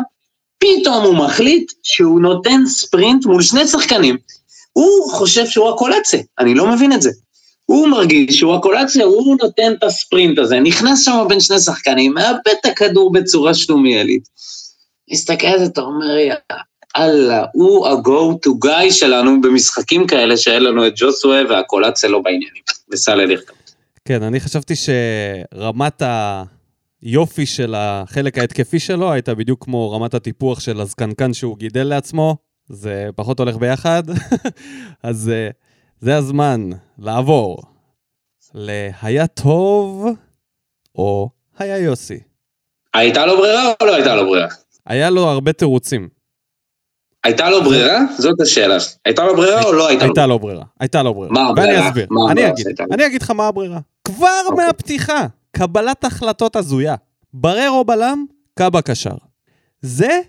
פתאום הוא מחליט שהוא נותן ספרינט מול שני שחקנים. הוא חושב שהוא הקולציה, אני לא מבין את זה. הוא מרגיש שהוא הקולציה, הוא נותן את הספרינט הזה, נכנס שם בין שני שחקנים, מאבד את הכדור בצורה שלומיאלית. מסתכל על זה, אתה אומר, יאללה, הוא ה-go to guy שלנו במשחקים כאלה שאין לנו את ג'וסווה והקולציה לא בעניינים. וסל אליך. כן, אני חשבתי שרמת היופי של החלק ההתקפי שלו הייתה בדיוק כמו רמת הטיפוח של הזקנקן שהוא גידל לעצמו, זה פחות הולך ביחד, אז אה, זה הזמן לעבור להיה טוב או היה יוסי. הייתה לו ברירה או לא הייתה לו ברירה? היה לו הרבה תירוצים. הייתה לו ברירה? זאת השאלה. הייתה לו ברירה או לא הייתה לו? הייתה לו ברירה, הייתה לו ברירה. מה ואני הברירה? אסביר, מה אני הברירה אגיד, שהייתה לו? אני אגיד לך מה הברירה. כבר אוקיי. מהפתיחה, קבלת החלטות הזויה. בררו בלם, קאבה קשר. זה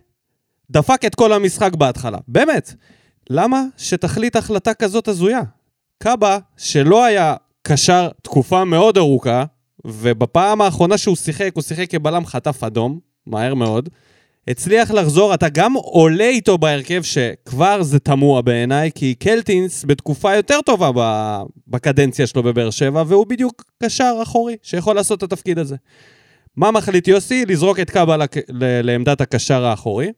דפק את כל המשחק בהתחלה, באמת. למה שתחליט החלטה כזאת הזויה? קאבה, שלא היה קשר תקופה מאוד ארוכה, ובפעם האחרונה שהוא שיחק, הוא שיחק כבלם חטף אדום, מהר מאוד. הצליח לחזור, אתה גם עולה איתו בהרכב שכבר זה תמוה בעיניי, כי קלטינס בתקופה יותר טובה בקדנציה שלו בבאר שבע, והוא בדיוק קשר אחורי שיכול לעשות את התפקיד הזה. מה מחליט יוסי? לזרוק את קאבה לעמדת הקשר האחורי,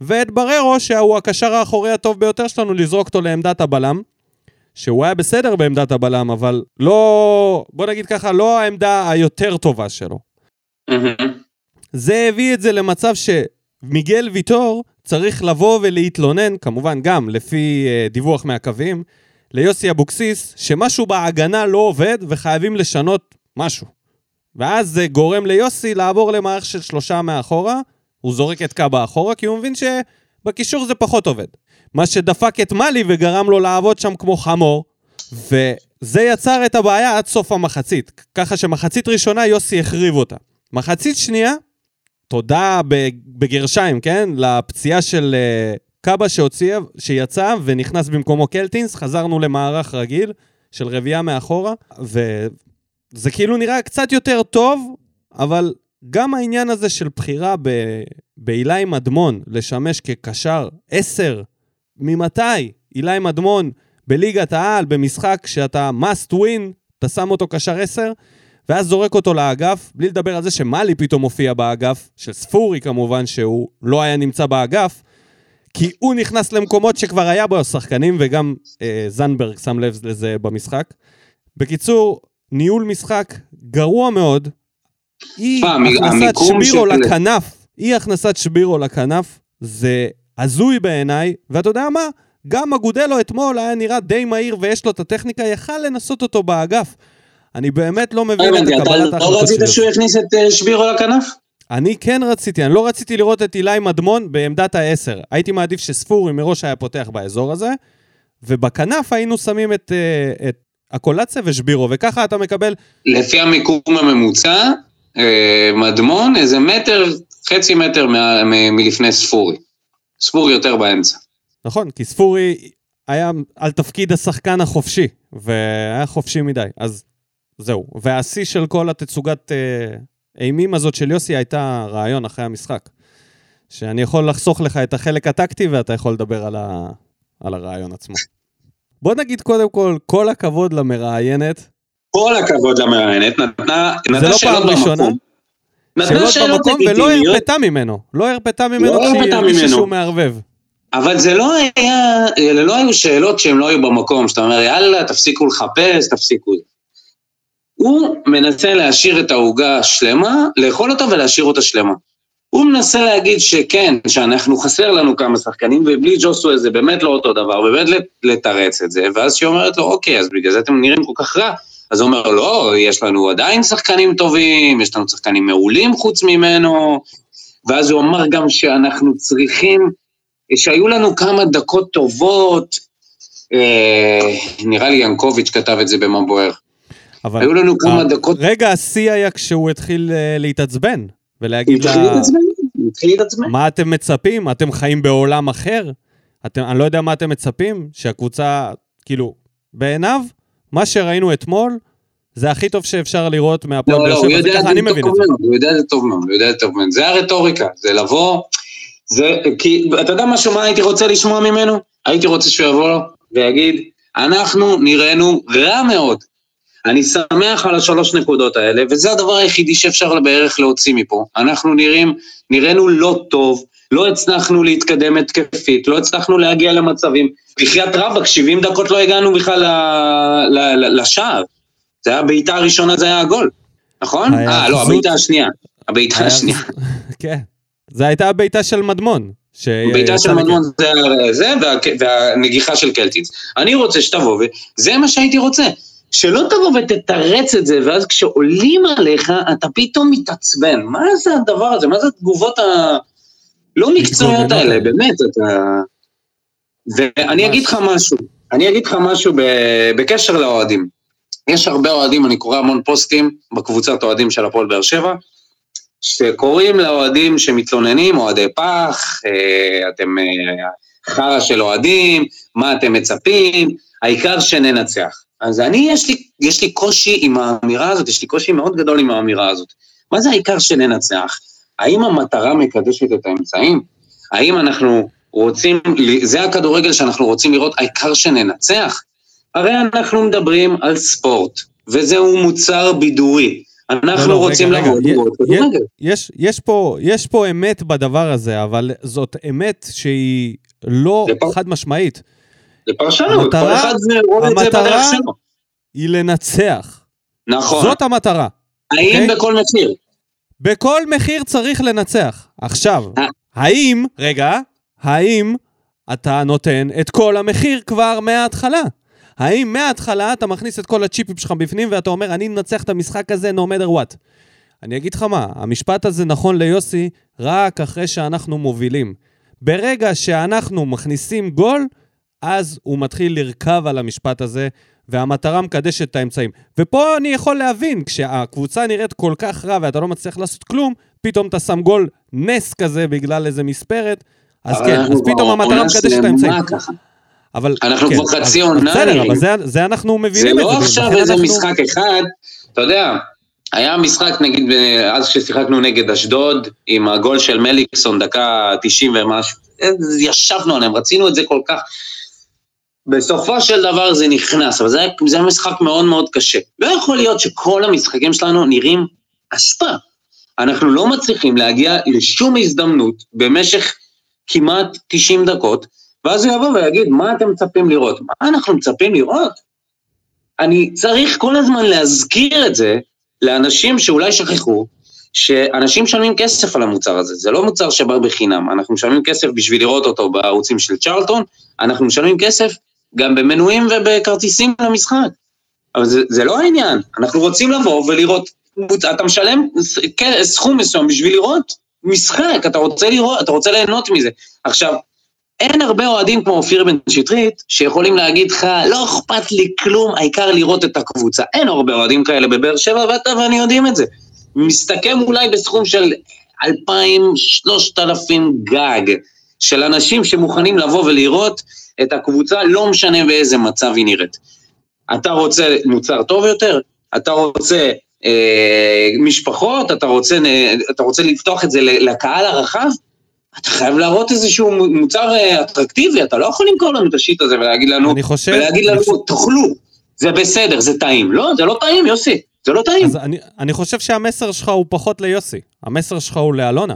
ואת בררו, שהוא הקשר האחורי הטוב ביותר שלנו, לזרוק אותו לעמדת הבלם, שהוא היה בסדר בעמדת הבלם, אבל לא, בוא נגיד ככה, לא העמדה היותר טובה שלו. זה הביא את זה למצב שמיגל ויטור צריך לבוא ולהתלונן, כמובן גם לפי uh, דיווח מהקווים, ליוסי אבוקסיס, שמשהו בהגנה לא עובד וחייבים לשנות משהו. ואז זה גורם ליוסי לעבור למערכת של שלושה מאחורה, הוא זורק את קאבה אחורה, כי הוא מבין שבקישור זה פחות עובד. מה שדפק את מאלי וגרם לו לעבוד שם כמו חמור, וזה יצר את הבעיה עד סוף המחצית. ככה שמחצית ראשונה יוסי החריב אותה. מחצית שנייה, תודה בגרשיים, כן? לפציעה של uh, קאבה שהוציא, שיצא ונכנס במקומו קלטינס, חזרנו למערך רגיל של רביעייה מאחורה, וזה כאילו נראה קצת יותר טוב, אבל גם העניין הזה של בחירה באילי מדמון לשמש כקשר עשר, ממתי? אילי מדמון בליגת העל, במשחק שאתה must win, אתה שם אותו קשר עשר, ואז זורק אותו לאגף, בלי לדבר על זה שמאלי פתאום מופיע באגף, של ספורי כמובן, שהוא לא היה נמצא באגף, כי הוא נכנס למקומות שכבר היה בו שחקנים, וגם אה, זנברג שם לב לזה במשחק. בקיצור, ניהול משחק גרוע מאוד. אי הכנסת שבירו של... לכנף, אי הכנסת שבירו לכנף, זה הזוי בעיניי, ואתה יודע מה? גם אגודלו אתמול היה נראה די מהיר ויש לו את הטכניקה, יכל לנסות אותו באגף. אני באמת לא מבין את הקבלת ההחלטות שלו. אתה לא רצית שהוא יכניס את אה, שבירו לכנף? אני כן רציתי, אני לא רציתי לראות את אילי מדמון בעמדת העשר. הייתי מעדיף שספורי מראש היה פותח באזור הזה, ובכנף היינו שמים את, אה, את הקולציה ושבירו, וככה אתה מקבל... לפי המיקום הממוצע, אה, מדמון איזה מטר, חצי מטר מלפני ספורי. ספורי יותר באמצע. נכון, כי ספורי היה על תפקיד השחקן החופשי, והיה חופשי מדי, אז זהו. והשיא של כל התצוגת אה, אימים הזאת של יוסי הייתה רעיון אחרי המשחק. שאני יכול לחסוך לך את החלק הטקטי ואתה יכול לדבר על, ה... על הרעיון עצמו. בוא נגיד קודם כל, כל הכבוד למראיינת. כל הכבוד למראיינת, נתנה, נתנה לא שאלות במקום. נתנה שאלות במקום ולא הרפתה ממנו. לא הרפתה ממנו לא כשהיא הרגישה שהוא מערבב. אבל זה לא היה, אלה לא היו שאלות שהן לא היו במקום, שאתה אומר, יאללה, תפסיקו לחפש, תפסיקו. הוא מנסה להשאיר את העוגה שלמה, לאכול אותה ולהשאיר אותה שלמה. הוא מנסה להגיד שכן, שאנחנו חסר לנו כמה שחקנים, ובלי ג'וסווה זה באמת לא אותו דבר, באמת לתרץ את זה, ואז שהיא אומרת לו, אוקיי, אז בגלל זה אתם נראים כל כך רע. אז הוא אומר, לא, יש לנו עדיין שחקנים טובים, יש לנו שחקנים מעולים חוץ ממנו, ואז הוא אמר גם שאנחנו צריכים, שהיו לנו כמה דקות טובות, אה, נראה לי ינקוביץ' כתב את זה במבוער. אבל... היו לנו כמה דקות... רגע, השיא היה כשהוא התחיל uh, להתעצבן, ולהגיד לה... התחיל להתעצבן. מה אתם מצפים? אתם חיים בעולם אחר? אתם, אני לא יודע מה אתם מצפים, שהקבוצה, כאילו, בעיניו, מה שראינו אתמול, זה הכי טוב שאפשר לראות מהפועל לא, באר שבע, לא, זה ככה אני מבין את זה. הוא יודע את זה טוב מאוד, הוא יודע את זה טוב מאוד. זה הרטוריקה, זה לבוא, זה, כי, אתה יודע משהו, מה הייתי רוצה לשמוע ממנו? הייתי רוצה שהוא יבוא ויגיד, אנחנו נראינו רע מאוד. אני שמח על השלוש נקודות האלה, וזה הדבר היחידי שאפשר בערך להוציא מפה. אנחנו נראים, נראינו לא טוב, לא הצלחנו להתקדם התקפית, לא הצלחנו להגיע למצבים. בחייאת רבאק, 70 דקות לא הגענו בכלל לשער. זה היה הבעיטה הראשונה, זה היה הגול, נכון? אה, לא, הבעיטה השנייה. הבעיטה השנייה. כן. זו הייתה הבעיטה של מדמון. בעיטה של מדמון זה, זה והנגיחה של קלטינס. אני רוצה שתבוא, וזה מה שהייתי רוצה. שלא תבוא ותתרץ את זה, ואז כשעולים עליך, אתה פתאום מתעצבן. מה זה הדבר הזה? מה זה התגובות הלא מקצועיות האלה? באמת, אתה... ואני אגיד לך משהו, אני אגיד לך משהו בקשר לאוהדים. יש הרבה אוהדים, אני קורא המון פוסטים בקבוצת אוהדים של הפועל באר שבע, שקוראים לאוהדים שמתלוננים, אוהדי פח, אה, אתם אה, חרא של אוהדים, מה אתם מצפים, העיקר שננצח. אז אני, יש לי, יש לי קושי עם האמירה הזאת, יש לי קושי מאוד גדול עם האמירה הזאת. מה זה העיקר שננצח? האם המטרה מקדשת את האמצעים? האם אנחנו רוצים, זה הכדורגל שאנחנו רוצים לראות, העיקר שננצח? הרי אנחנו מדברים על ספורט, וזהו מוצר בידורי. אנחנו לא, לא, רוצים רגע, לבוא לראות כדורגל. יש, יש, פה, יש פה אמת בדבר הזה, אבל זאת אמת שהיא לא חד משמעית. זה פרשנות, כל אחד רואה את זה בדרך שלו. היא לנצח. נכון. זאת המטרה. האם okay? אוקיי? בכל מחיר? בכל מחיר צריך לנצח. עכשיו, אה. האם, רגע, האם אתה נותן את כל המחיר כבר מההתחלה? האם מההתחלה אתה מכניס את כל הצ'יפים שלך בפנים ואתה אומר, אני מנצח את המשחק הזה no matter what? אני אגיד לך מה, המשפט הזה נכון ליוסי רק אחרי שאנחנו מובילים. ברגע שאנחנו מכניסים גול, אז הוא מתחיל לרכב על המשפט הזה, והמטרה מקדשת את האמצעים. ופה אני יכול להבין, כשהקבוצה נראית כל כך רע ואתה לא מצליח לעשות כלום, פתאום אתה שם גול נס כזה בגלל איזה מספרת, אז כן, אז פתאום המטרה מקדשת את האמצעים. אבל... אנחנו כן, כבר חצי עונה. בסדר, אבל זה, זה אנחנו מבינים את זה. זה לא עכשיו איזה אנחנו... משחק אחד, אתה יודע, היה משחק נגיד אז כששיחקנו נגד אשדוד, עם הגול של מליקסון, דקה 90 ומשהו, ישבנו עליהם, רצינו את זה כל כך. בסופו של דבר זה נכנס, אבל זה, זה היה משחק מאוד מאוד קשה. לא יכול להיות שכל המשחקים שלנו נראים אשפה. אנחנו לא מצליחים להגיע לשום הזדמנות במשך כמעט 90 דקות, ואז הוא יבוא ויגיד, מה אתם מצפים לראות? מה אנחנו מצפים לראות? אני צריך כל הזמן להזכיר את זה לאנשים שאולי שכחו, שאנשים משלמים כסף על המוצר הזה, זה לא מוצר שבא בחינם, אנחנו משלמים כסף בשביל לראות אותו בערוצים של צ'רלטון, אנחנו משלמים כסף גם במנויים ובכרטיסים למשחק. אבל זה, זה לא העניין, אנחנו רוצים לבוא ולראות, אתה משלם סכום מסוים בשביל לראות משחק, אתה רוצה לראות, אתה רוצה ליהנות מזה. עכשיו, אין הרבה אוהדים כמו אופיר בן שטרית, שיכולים להגיד לך, לא אכפת לי כלום, העיקר לראות את הקבוצה. אין הרבה אוהדים כאלה בבאר שבע, ואתה ואני יודעים את זה. מסתכם אולי בסכום של 2,000, 3,000 גג, של אנשים שמוכנים לבוא ולראות את הקבוצה, לא משנה באיזה מצב היא נראית. אתה רוצה מוצר טוב יותר? אתה רוצה אה, משפחות? אתה רוצה, אתה רוצה לפתוח את זה לקהל הרחב? אתה חייב להראות איזשהו מוצר אה, אטרקטיבי, אתה לא יכול למכור לנו את השיט הזה ולהגיד לנו, חושב, ולהגיד לנו, חושב... תאכלו, זה בסדר, זה טעים. לא, זה לא טעים, יוסי, זה לא טעים. אז אני, אני חושב שהמסר שלך הוא פחות ליוסי, המסר שלך הוא לאלונה,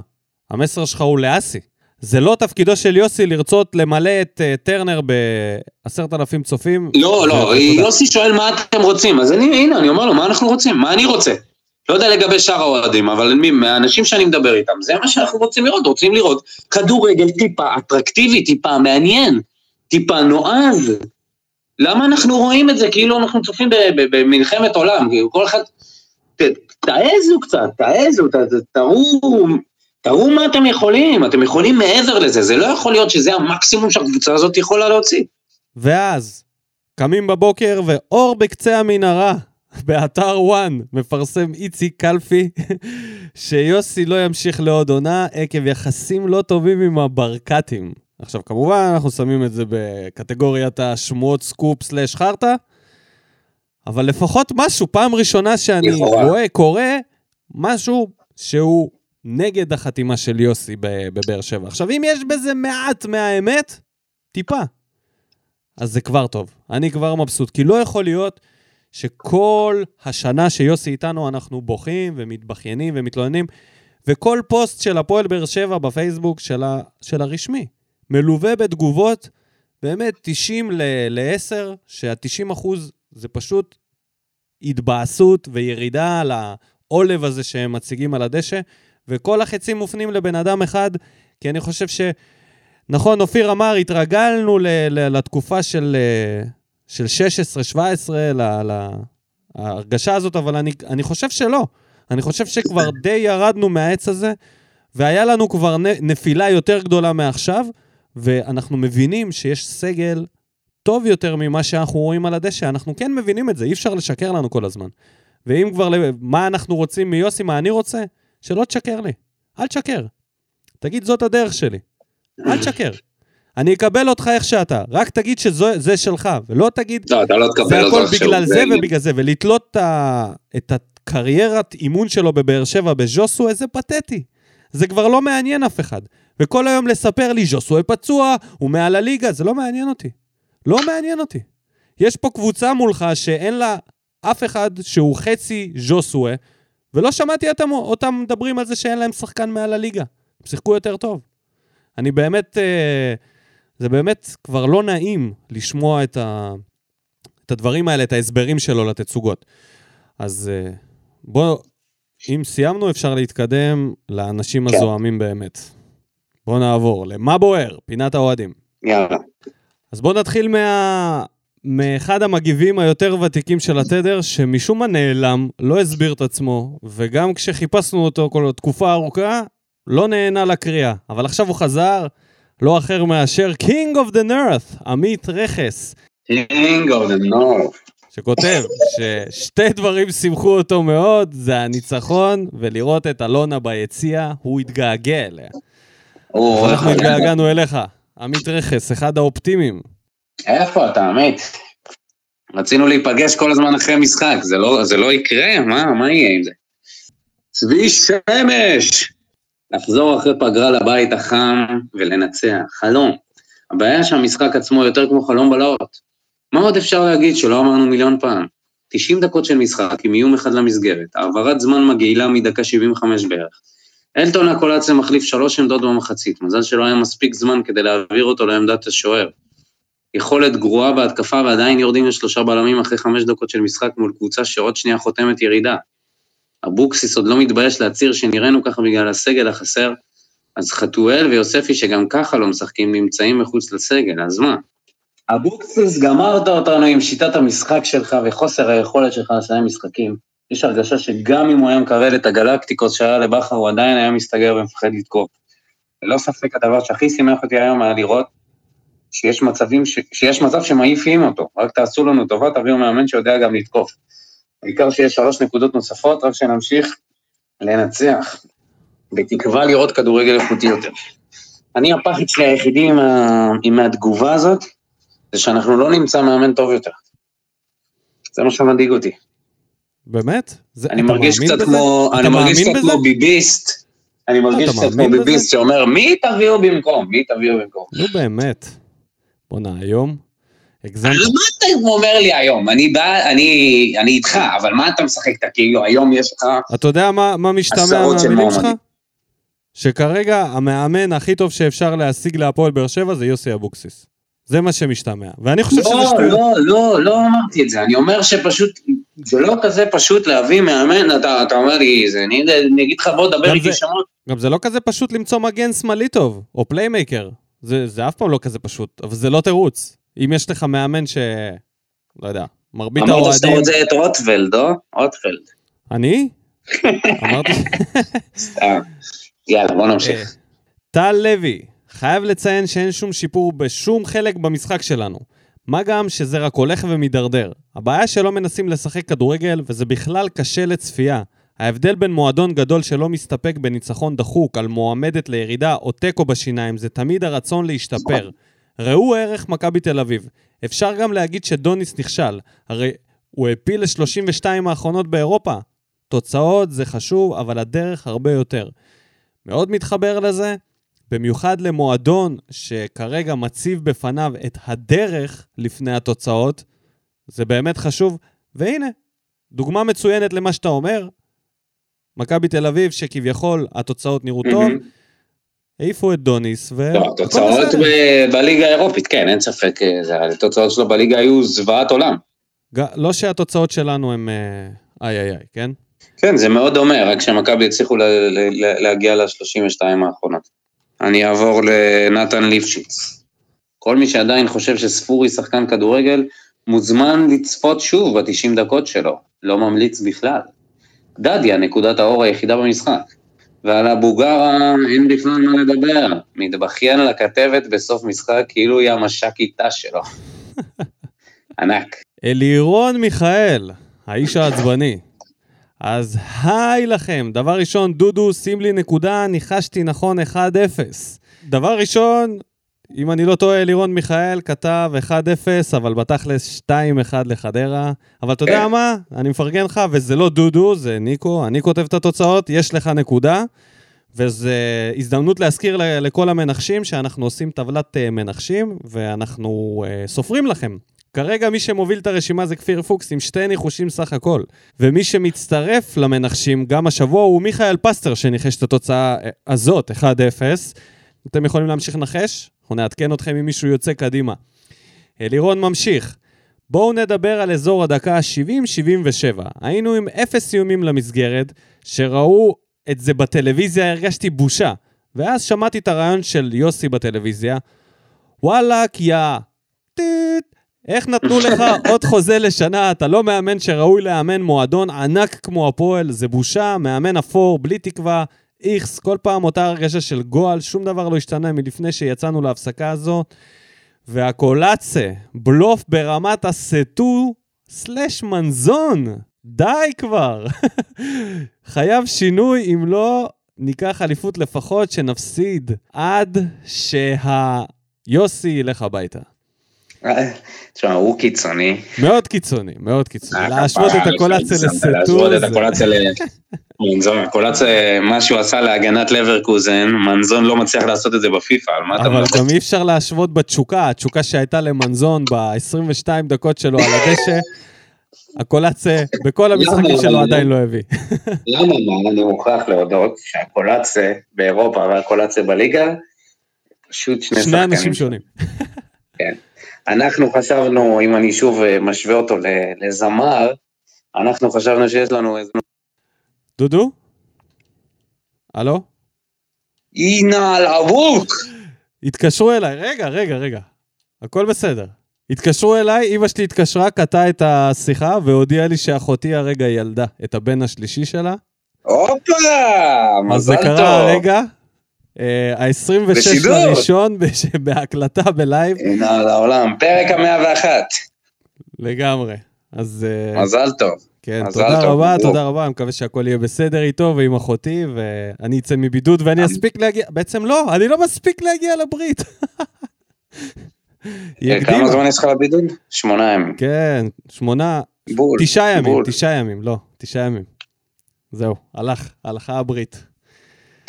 המסר שלך הוא לאסי. זה לא תפקידו של יוסי לרצות למלא את uh, טרנר בעשרת אלפים צופים. לא, לא, יוסי שואל מה אתם רוצים, אז אני, הנה, אני אומר לו, מה אנחנו רוצים? מה אני רוצה? לא יודע לגבי שאר האוהדים, אבל מי, מהאנשים שאני מדבר איתם, זה מה שאנחנו רוצים לראות, רוצים לראות כדורגל טיפה אטרקטיבי, טיפה מעניין, טיפה נועז. למה אנחנו רואים את זה כאילו אנחנו צופים במלחמת עולם, כאילו כל אחד, תעזו קצת, תעזו, תראו, תראו מה אתם יכולים, אתם יכולים מעבר לזה, זה לא יכול להיות שזה המקסימום שהקבוצה הזאת יכולה להוציא. ואז, קמים בבוקר ואור בקצה המנהרה, באתר ONE מפרסם איציק קלפי שיוסי לא ימשיך לעוד עונה עקב יחסים לא טובים עם הברקתים. עכשיו, כמובן, אנחנו שמים את זה בקטגוריית השמועות סקופ slash חרטא, אבל לפחות משהו, פעם ראשונה שאני רואה, קורא, משהו שהוא נגד החתימה של יוסי בבאר שבע. עכשיו, אם יש בזה מעט מהאמת, טיפה, אז זה כבר טוב. אני כבר מבסוט, כי לא יכול להיות שכל השנה שיוסי איתנו אנחנו בוכים ומתבכיינים ומתלוננים, וכל פוסט של הפועל באר שבע בפייסבוק של, ה, של הרשמי מלווה בתגובות באמת 90 ל-10, שה-90 אחוז זה פשוט התבאסות וירידה על העולב הזה שהם מציגים על הדשא, וכל החצים מופנים לבן אדם אחד, כי אני חושב ש... נכון, אופיר אמר, התרגלנו ל- ל- לתקופה של... Uh, של 16-17 להרגשה הזאת, אבל אני, אני חושב שלא. אני חושב שכבר די ירדנו מהעץ הזה, והיה לנו כבר נפילה יותר גדולה מעכשיו, ואנחנו מבינים שיש סגל טוב יותר ממה שאנחנו רואים על הדשא. אנחנו כן מבינים את זה, אי אפשר לשקר לנו כל הזמן. ואם כבר, מה אנחנו רוצים מיוסי, מה אני רוצה? שלא תשקר לי. אל תשקר. תגיד, זאת הדרך שלי. אל תשקר. אני אקבל אותך איך שאתה, רק תגיד שזה שלך, ולא תגיד, לא, אתה לא תקבל זה הכל בגלל זה ובגלל זה, ולתלות את הקריירת אימון שלו בבאר שבע בז'וסו, איזה פתטי. זה כבר לא מעניין אף אחד. וכל היום לספר לי, ז'וסו פצוע, הוא מעל הליגה, זה לא מעניין אותי. לא מעניין אותי. יש פה קבוצה מולך שאין לה אף אחד שהוא חצי ז'וסואה, ולא שמעתי אותם, אותם מדברים על זה שאין להם שחקן מעל הליגה. הם שיחקו יותר טוב. אני באמת... אה, זה באמת כבר לא נעים לשמוע את, ה... את הדברים האלה, את ההסברים שלו לתצוגות. אז אה, בואו, אם סיימנו, אפשר להתקדם לאנשים כן. הזוהמים באמת. בואו נעבור למה בוער, פינת האוהדים. יאללה. אז בואו נתחיל מה... מאחד המגיבים היותר ותיקים של התדר, שמשום מה נעלם, לא הסביר את עצמו, וגם כשחיפשנו אותו כל תקופה ארוכה, לא נהנה לקריאה. אבל עכשיו הוא חזר, לא אחר מאשר King of the North, עמית רכס, King of the North. שכותב ששתי דברים שימחו אותו מאוד, זה הניצחון ולראות את אלונה ביציע, הוא התגעגע אליה. אנחנו התגעגענו אליך, עמית רכס, אחד האופטימיים. איפה אתה, עמית? רצינו להיפגש כל הזמן אחרי משחק, זה לא, זה לא יקרה? מה, מה יהיה עם זה? צבי שמש! לחזור אחרי פגרה לבית החם ולנצח, חלום. הבעיה שהמשחק עצמו יותר כמו חלום בלהות. מה עוד אפשר להגיד שלא אמרנו מיליון פעם? 90 דקות של משחק עם איום אחד למסגרת, העברת זמן מגעילה מדקה 75 בערך. אלטון הקולציה מחליף שלוש עמדות במחצית, מזל שלא היה מספיק זמן כדי להעביר אותו לעמדת השוער. יכולת גרועה בהתקפה ועדיין יורדים לשלושה בלמים אחרי חמש דקות של משחק מול קבוצה שעוד שנייה חותמת ירידה. אבוקסיס עוד לא מתבייש להצהיר שנראינו ככה בגלל הסגל החסר, אז חתואל ויוספי שגם ככה לא משחקים נמצאים מחוץ לסגל, אז מה? אבוקסיס, גמרת אותנו עם שיטת המשחק שלך וחוסר היכולת שלך לסיים משחקים. יש הרגשה שגם אם הוא היה מקבל את הגלקטיקוס שהיה לבכר, הוא עדיין היה מסתגר ומפחד לתקוף. ללא ספק הדבר שהכי שימח אותי היום היה לראות שיש מצבים, ש... שיש מצב שמעיפים אותו, רק תעשו לנו טובה, תביאו מאמן שיודע גם לתקוף. בעיקר שיש שלוש נקודות נוספות, רק שנמשיך לנצח, בתקווה לראות כדורגל איכותי יותר. אני, הפחד שלי היחידי עם, ה... עם התגובה הזאת, זה שאנחנו לא נמצא מאמן טוב יותר. זה מה שמדאיג אותי. באמת? זה, אני מרגיש קצת? כמו, אני מרגיש קצת? כמו ביביסט. אני מרגיש אתה קצת כמו? ביביסט שאומר, מי תביאו במקום? מי תביאו במקום? נו באמת. בואנה, היום הגזמת. מה אתה אומר לי היום? אני בא, אני, אני איתך, אבל מה אתה משחק? אתה כאילו, היום יש לך... אתה יודע מה, מה משתמע מהמילים שלך? שכרגע המאמן הכי טוב שאפשר להשיג להפועל באר שבע זה יוסי אבוקסיס. זה מה שמשתמע. ואני חושב שזה לא, שטויות. לא, לא, לא אמרתי את זה. אני אומר שפשוט, זה לא כזה פשוט להביא מאמן, אתה, אתה אומר לי, זה, אני, אני אגיד לך, בוא, דבר איתי שמות. גם זה לא כזה פשוט למצוא מגן שמאלי טוב, או playmaker. זה, זה אף פעם לא כזה פשוט, אבל זה לא תירוץ. אם יש לך מאמן ש... לא יודע, מרבית אמרת שאתה האוהדים... רוצה את רוטפלד, לא? רוטפלד. אני? אמרתי... סתם. יאללה, בוא אה, נמשיך. טל לוי, חייב לציין שאין שום שיפור בשום חלק במשחק שלנו. מה גם שזה רק הולך ומידרדר. הבעיה שלא מנסים לשחק כדורגל, וזה בכלל קשה לצפייה. ההבדל בין מועדון גדול שלא מסתפק בניצחון דחוק על מועמדת לירידה או תיקו בשיניים זה תמיד הרצון להשתפר. ראו ערך מכבי תל אביב. אפשר גם להגיד שדוניס נכשל, הרי הוא העפיל ל-32 האחרונות באירופה. תוצאות זה חשוב, אבל הדרך הרבה יותר. מאוד מתחבר לזה, במיוחד למועדון שכרגע מציב בפניו את הדרך לפני התוצאות, זה באמת חשוב. והנה, דוגמה מצוינת למה שאתה אומר, מכבי תל אביב, שכביכול התוצאות נראו טוב. העיפו את דוניס, ו... לא, התוצאות בליגה האירופית, כן, אין ספק, אה, התוצאות שלו בליגה היו זוועת עולם. לא שהתוצאות שלנו הם אה, איי איי איי, כן? כן, זה מאוד דומה, רק שמכבי הצליחו להגיע ל-32 האחרונות. אני אעבור לנתן ליפשיץ. כל מי שעדיין חושב שספורי שחקן כדורגל, מוזמן לצפות שוב ב-90 דקות שלו, לא ממליץ בכלל. דדיה, נקודת האור היחידה במשחק. ועל אבוגרה אין בכלל מה לדבר, מתבכיין לכתבת בסוף משחק כאילו היא המש"קיתה שלו. ענק. אלירון מיכאל, האיש העצבני. אז היי לכם, דבר ראשון, דודו, שים לי נקודה, ניחשתי נכון 1-0. דבר ראשון, אם אני לא טועה, אלירון מיכאל כתב 1-0, אבל בתכלס 2-1 לחדרה. אבל אתה יודע כן. מה? אני מפרגן לך, וזה לא דודו, זה ניקו, אני כותב את התוצאות, יש לך נקודה. וזו הזדמנות להזכיר לכל המנחשים שאנחנו עושים טבלת אה, מנחשים, ואנחנו אה, סופרים לכם. כרגע מי שמוביל את הרשימה זה כפיר פוקס עם שתי ניחושים סך הכל. ומי שמצטרף למנחשים גם השבוע הוא מיכאל פסטר שניחש את התוצאה אה, הזאת, 1-0. אתם יכולים להמשיך לנחש? אנחנו נעדכן אתכם אם מישהו יוצא קדימה. אלירון ממשיך. בואו נדבר על אזור הדקה ה-70-77. היינו עם אפס איומים למסגרת, שראו את זה בטלוויזיה, הרגשתי בושה. ואז שמעתי את הרעיון של יוסי בטלוויזיה, וואלאק, יא... טיט, איך נתנו לך עוד חוזה לשנה? אתה לא מאמן שראוי לאמן מועדון ענק כמו הפועל, זה בושה, מאמן אפור, בלי תקווה, איכס, כל פעם אותה הרגשה של גועל, שום דבר לא השתנה מלפני שיצאנו להפסקה הזאת. והקולאצה, בלוף ברמת הסטו סלש מנזון. די כבר. חייב שינוי, אם לא, ניקח אליפות לפחות שנפסיד עד שהיוסי ילך הביתה. תשמע, הוא קיצוני. מאוד קיצוני, מאוד קיצוני. אה, להשוות את הקולציה לסטור. להשוות את הקולציה ל... מנזון, הקולציה, מה שהוא עשה להגנת לברקוזן, מנזון לא מצליח לעשות את זה בפיפא, על מה אתה אבל מדבר? גם אי אפשר להשוות בתשוקה, התשוקה שהייתה למנזון ב-22 דקות שלו על הדשא, הקולציה בכל המשחקים למה? שלו עדיין לא הביא. למה מה? אני מוכרח להודות שהקולציה באירופה והקולציה בליגה, פשוט שני שני שחקנים. אנשים שונים. אנחנו חשבנו, אם אני שוב אה, משווה אותו לזמר, אנחנו חשבנו שיש לנו איזה... דודו? הלו? אינה על אבוק! התקשרו אליי, רגע, רגע, רגע. הכל בסדר. התקשרו אליי, אמא שלי התקשרה, קטעה את השיחה והודיעה לי שאחותי הרגע ילדה את הבן השלישי שלה. הופה! אז זה מזל קרה טוב! הרגע. ה-26 בשידור. לראשון, בש- בהקלטה בלייב, אינה על העולם, פרק המאה ואחת. לגמרי. אז אה, מזל טוב. כן, מזל תודה טוב, רבה. תודה רבה, אני מקווה שהכל יהיה בסדר איתו ועם אחותי, ואני אצא מבידוד ואני אני- אספיק להגיע, בעצם לא, אני לא מספיק להגיע לברית. אה, כמה. זמן יש לך לבידוד? שמונה ימים. כן, שמונה, בול. תשעה ימים, בול. תשעה ימים, לא, תשעה ימים. זהו, הלך, הלכה הברית.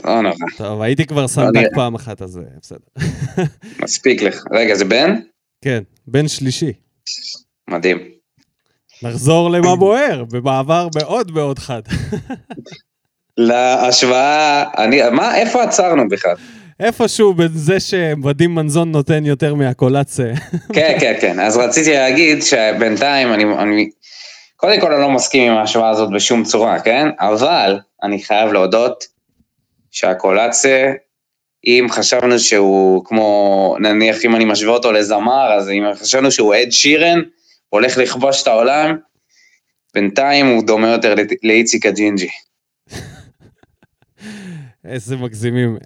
לא נורא, טוב, הייתי כבר סנדק. פעם אחת, אז אה, בסדר. מספיק לך. רגע, זה בן? כן, בן שלישי. מדהים. נחזור למה בוער, במעבר מאוד מאוד חד. להשוואה, אני, מה, איפה עצרנו בכלל? איפשהו בין זה מנזון נותן יותר מהקולציה. כן, כן, כן. אז רציתי להגיד שבינתיים אני, אני, קודם כל אני לא מסכים עם ההשוואה הזאת בשום צורה, כן? אבל אני חייב להודות שהקולציה, אם חשבנו שהוא כמו, נניח אם אני משווה אותו לזמר, אז אם חשבנו שהוא אד שירן, הולך לכבוש את העולם, בינתיים הוא דומה יותר לאיציק הג'ינג'י. איזה מגזימים.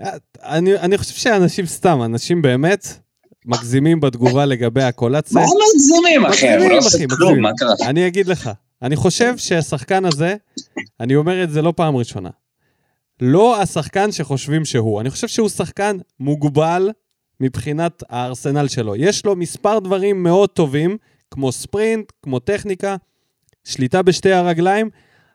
אני, אני חושב שאנשים סתם, אנשים באמת מגזימים בתגובה לגבי הקולציה. מה מגזימים, אחי? הוא מגזימים, לא עושה אחי, כלום, מגזימים. מה קרה? אני אגיד לך, אני חושב שהשחקן הזה, אני אומר את זה לא פעם ראשונה, לא השחקן שחושבים שהוא. אני חושב שהוא שחקן מוגבל מבחינת הארסנל שלו. יש לו מספר דברים מאוד טובים, כמו ספרינט, כמו טכניקה, שליטה בשתי הרגליים,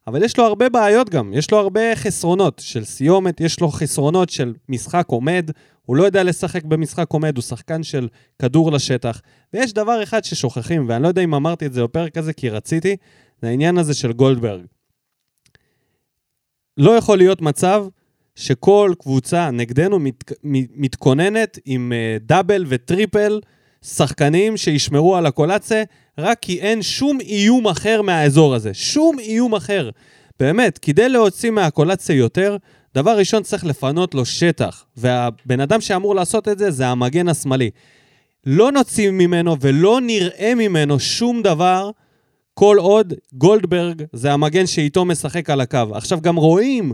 אבל יש לו הרבה בעיות גם, יש לו הרבה חסרונות של סיומת, יש לו חסרונות של משחק עומד, הוא לא יודע לשחק במשחק עומד, הוא שחקן של כדור לשטח. ויש דבר אחד ששוכחים, ואני לא יודע אם אמרתי את זה בפרק הזה כי רציתי, זה העניין הזה של גולדברג. לא יכול להיות מצב שכל קבוצה נגדנו מת, מת, מתכוננת עם uh, דאבל וטריפל שחקנים שישמרו על הקולציה, רק כי אין שום איום אחר מהאזור הזה. שום איום אחר. באמת, כדי להוציא מהקולציה יותר, דבר ראשון צריך לפנות לו שטח, והבן אדם שאמור לעשות את זה זה המגן השמאלי. לא נוציא ממנו ולא נראה ממנו שום דבר כל עוד גולדברג זה המגן שאיתו משחק על הקו. עכשיו גם רואים,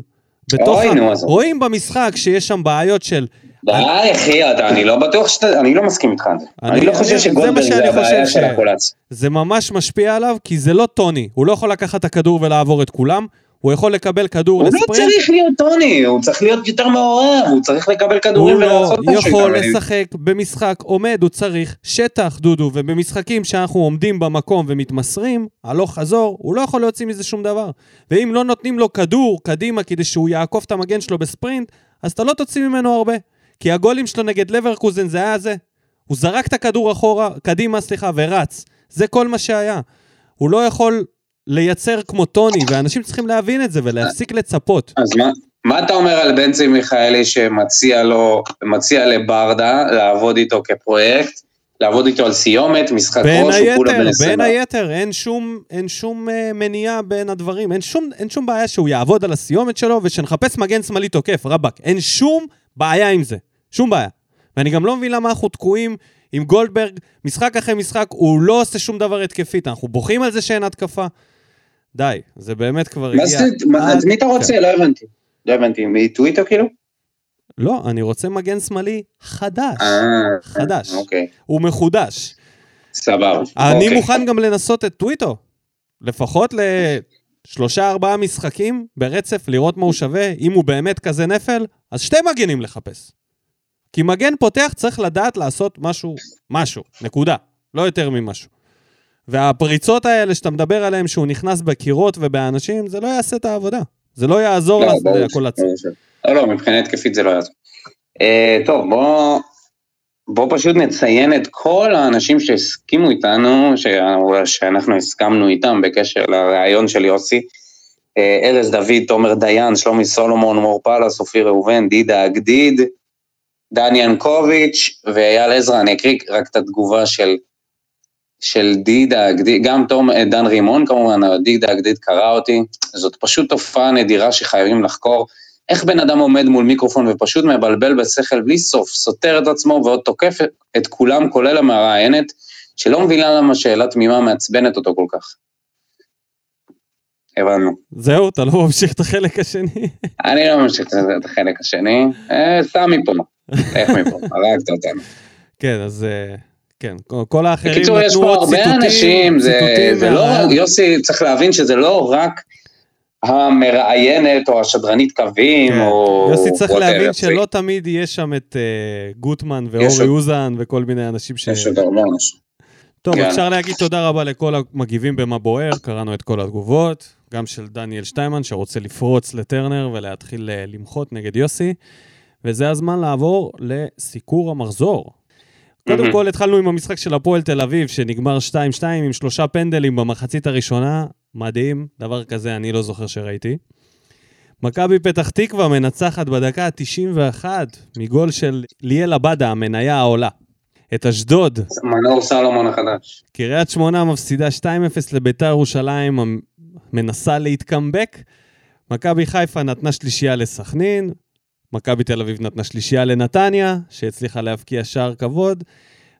בתוך אוי, ה... רואים במשחק שיש שם בעיות של... די, אחי, אני לא בטוח שאתה, אני לא מסכים איתך על זה. אני- אני לא חושב זה שגולדברג שאני זה הבעיה חושב של ש- הקולציה. זה ממש משפיע עליו, כי זה לא טוני. הוא לא יכול לקחת את הכדור ולעבור את כולם, הוא יכול לקבל כדור הוא לא לספרינט. צריך להיות טוני, הוא צריך להיות יותר מעורב, הוא צריך לקבל הוא כדורים לא ולעשות משהו. יכול איתם. לשחק במשחק עומד, הוא צריך שטח, דודו, ובמשחקים שאנחנו עומדים במקום ומתמסרים, הלוך חזור, הוא לא יכול להוציא מזה שום דבר. ואם לא נותנים לו כדור קדימה כדי שהוא יעקוף את המגן שלו בספרינט, אז אתה לא תוציא ממנו הרבה. כי הגולים שלו נגד לברקוזן זה היה זה. הוא זרק את הכדור אחורה, קדימה, סליחה, ורץ. זה כל מה שהיה. הוא לא יכול לייצר כמו טוני, ואנשים צריכים להבין את זה ולהפסיק לצפות. אז מה, מה אתה אומר על בנצי מיכאלי שמציע לו, מציע לברדה לעבוד איתו כפרויקט, לעבוד איתו על סיומת, משחק ראש, הוא כולה בן היתר, 20. בין היתר, אין שום, אין שום uh, מניעה בין הדברים. אין שום, אין שום בעיה שהוא יעבוד על הסיומת שלו ושנחפש מגן שמאלי תוקף, רבאק. אין שום בעיה עם זה. שום בעיה. ואני גם לא מבין למה אנחנו תקועים עם גולדברג, משחק אחרי משחק, הוא לא עושה שום דבר התקפית, אנחנו בוכים על זה שאין התקפה. די, זה באמת כבר הגיע... עד אז מי אתה רוצה? כאן. לא הבנתי. לא הבנתי, מטוויטר כאילו? לא, אני רוצה מגן שמאלי חדש. אה, חדש. אוקיי, הוא מחודש. סבבה. אני אוקיי. מוכן גם לנסות את טוויטו. לפחות לשלושה ארבעה משחקים ברצף, לראות מה הוא שווה. אם הוא באמת כזה נפל, אז שתי מגנים לחפש. כי מגן פותח צריך לדעת לעשות משהו, משהו, נקודה. לא יותר ממשהו. והפריצות האלה שאתה מדבר עליהן, שהוא נכנס בקירות ובאנשים, זה לא יעשה את העבודה. זה לא יעזור לא, לכל הצד. לא, לא, מבחינה התקפית זה לא יעזור. אה, טוב, בוא... בוא פשוט נציין את כל האנשים שהסכימו איתנו, ש- שאנחנו הסכמנו איתם בקשר לראיון של יוסי. אה, ארז דוד, תומר דיין, שלומי סולומון, מור פלס, אופיר ראובן, דידה אגדיד, דני ינקוביץ' ואייל עזרא. אני אקריא רק את התגובה של, של דידה אגדיד, גם תום, אה, דן רימון כמובן, אבל דידה אגדיד קרא אותי. זאת פשוט תופעה נדירה שחייבים לחקור. איך בן אדם עומד מול מיקרופון ופשוט מבלבל בשכל בלי סוף, סותר את עצמו ועוד תוקף את כולם, כולל המראיינת, שלא מבינה למה שאלה תמימה מעצבנת אותו כל כך. הבנו. זהו, אתה לא ממשיך את החלק השני? אני לא ממשיך את החלק השני. אה, סע מפה. לך מפה, הרגת אותנו. כן, אז... כן, כל- האחרים בקיצור, יש פה הרבה ציטוטים, אנשים, זה ציטוטים זה לא, יוסי, צריך להבין שזה לא רק המראיינת או השדרנית קווים, כן. או... יוסי צריך. להבין שלא תמיד יש שם את אה, גוטמן ואורי אוזן וכל מיני אנשים ש... יש עוד הרבה אנשים. טוב, כן. אפשר להגיד תודה רבה לכל המגיבים במה בוער, קראנו את כל התגובות, גם של דניאל שטיימן שרוצה לפרוץ לטרנר ולהתחיל אה, למחות נגד יוסי, וזה הזמן לעבור לסיקור המחזור. קודם. כל התחלנו עם המשחק של הפועל תל אביב, שנגמר 2-2 עם שלושה פנדלים במחצית הראשונה, מדהים, דבר כזה אני לא זוכר שראיתי. מכבי פתח תקווה מנצחת בדקה ה-91 מגול של ליאל עבדה, המניה העולה. את אשדוד, מנור סלומון החדש. קריית שמונה מפסידה 2-0 לביתר ירושלים, מנסה להתקמבק. מכבי חיפה נתנה שלישייה לסכנין, מכבי תל אביב נתנה שלישייה לנתניה, שהצליחה להבקיע שער כבוד,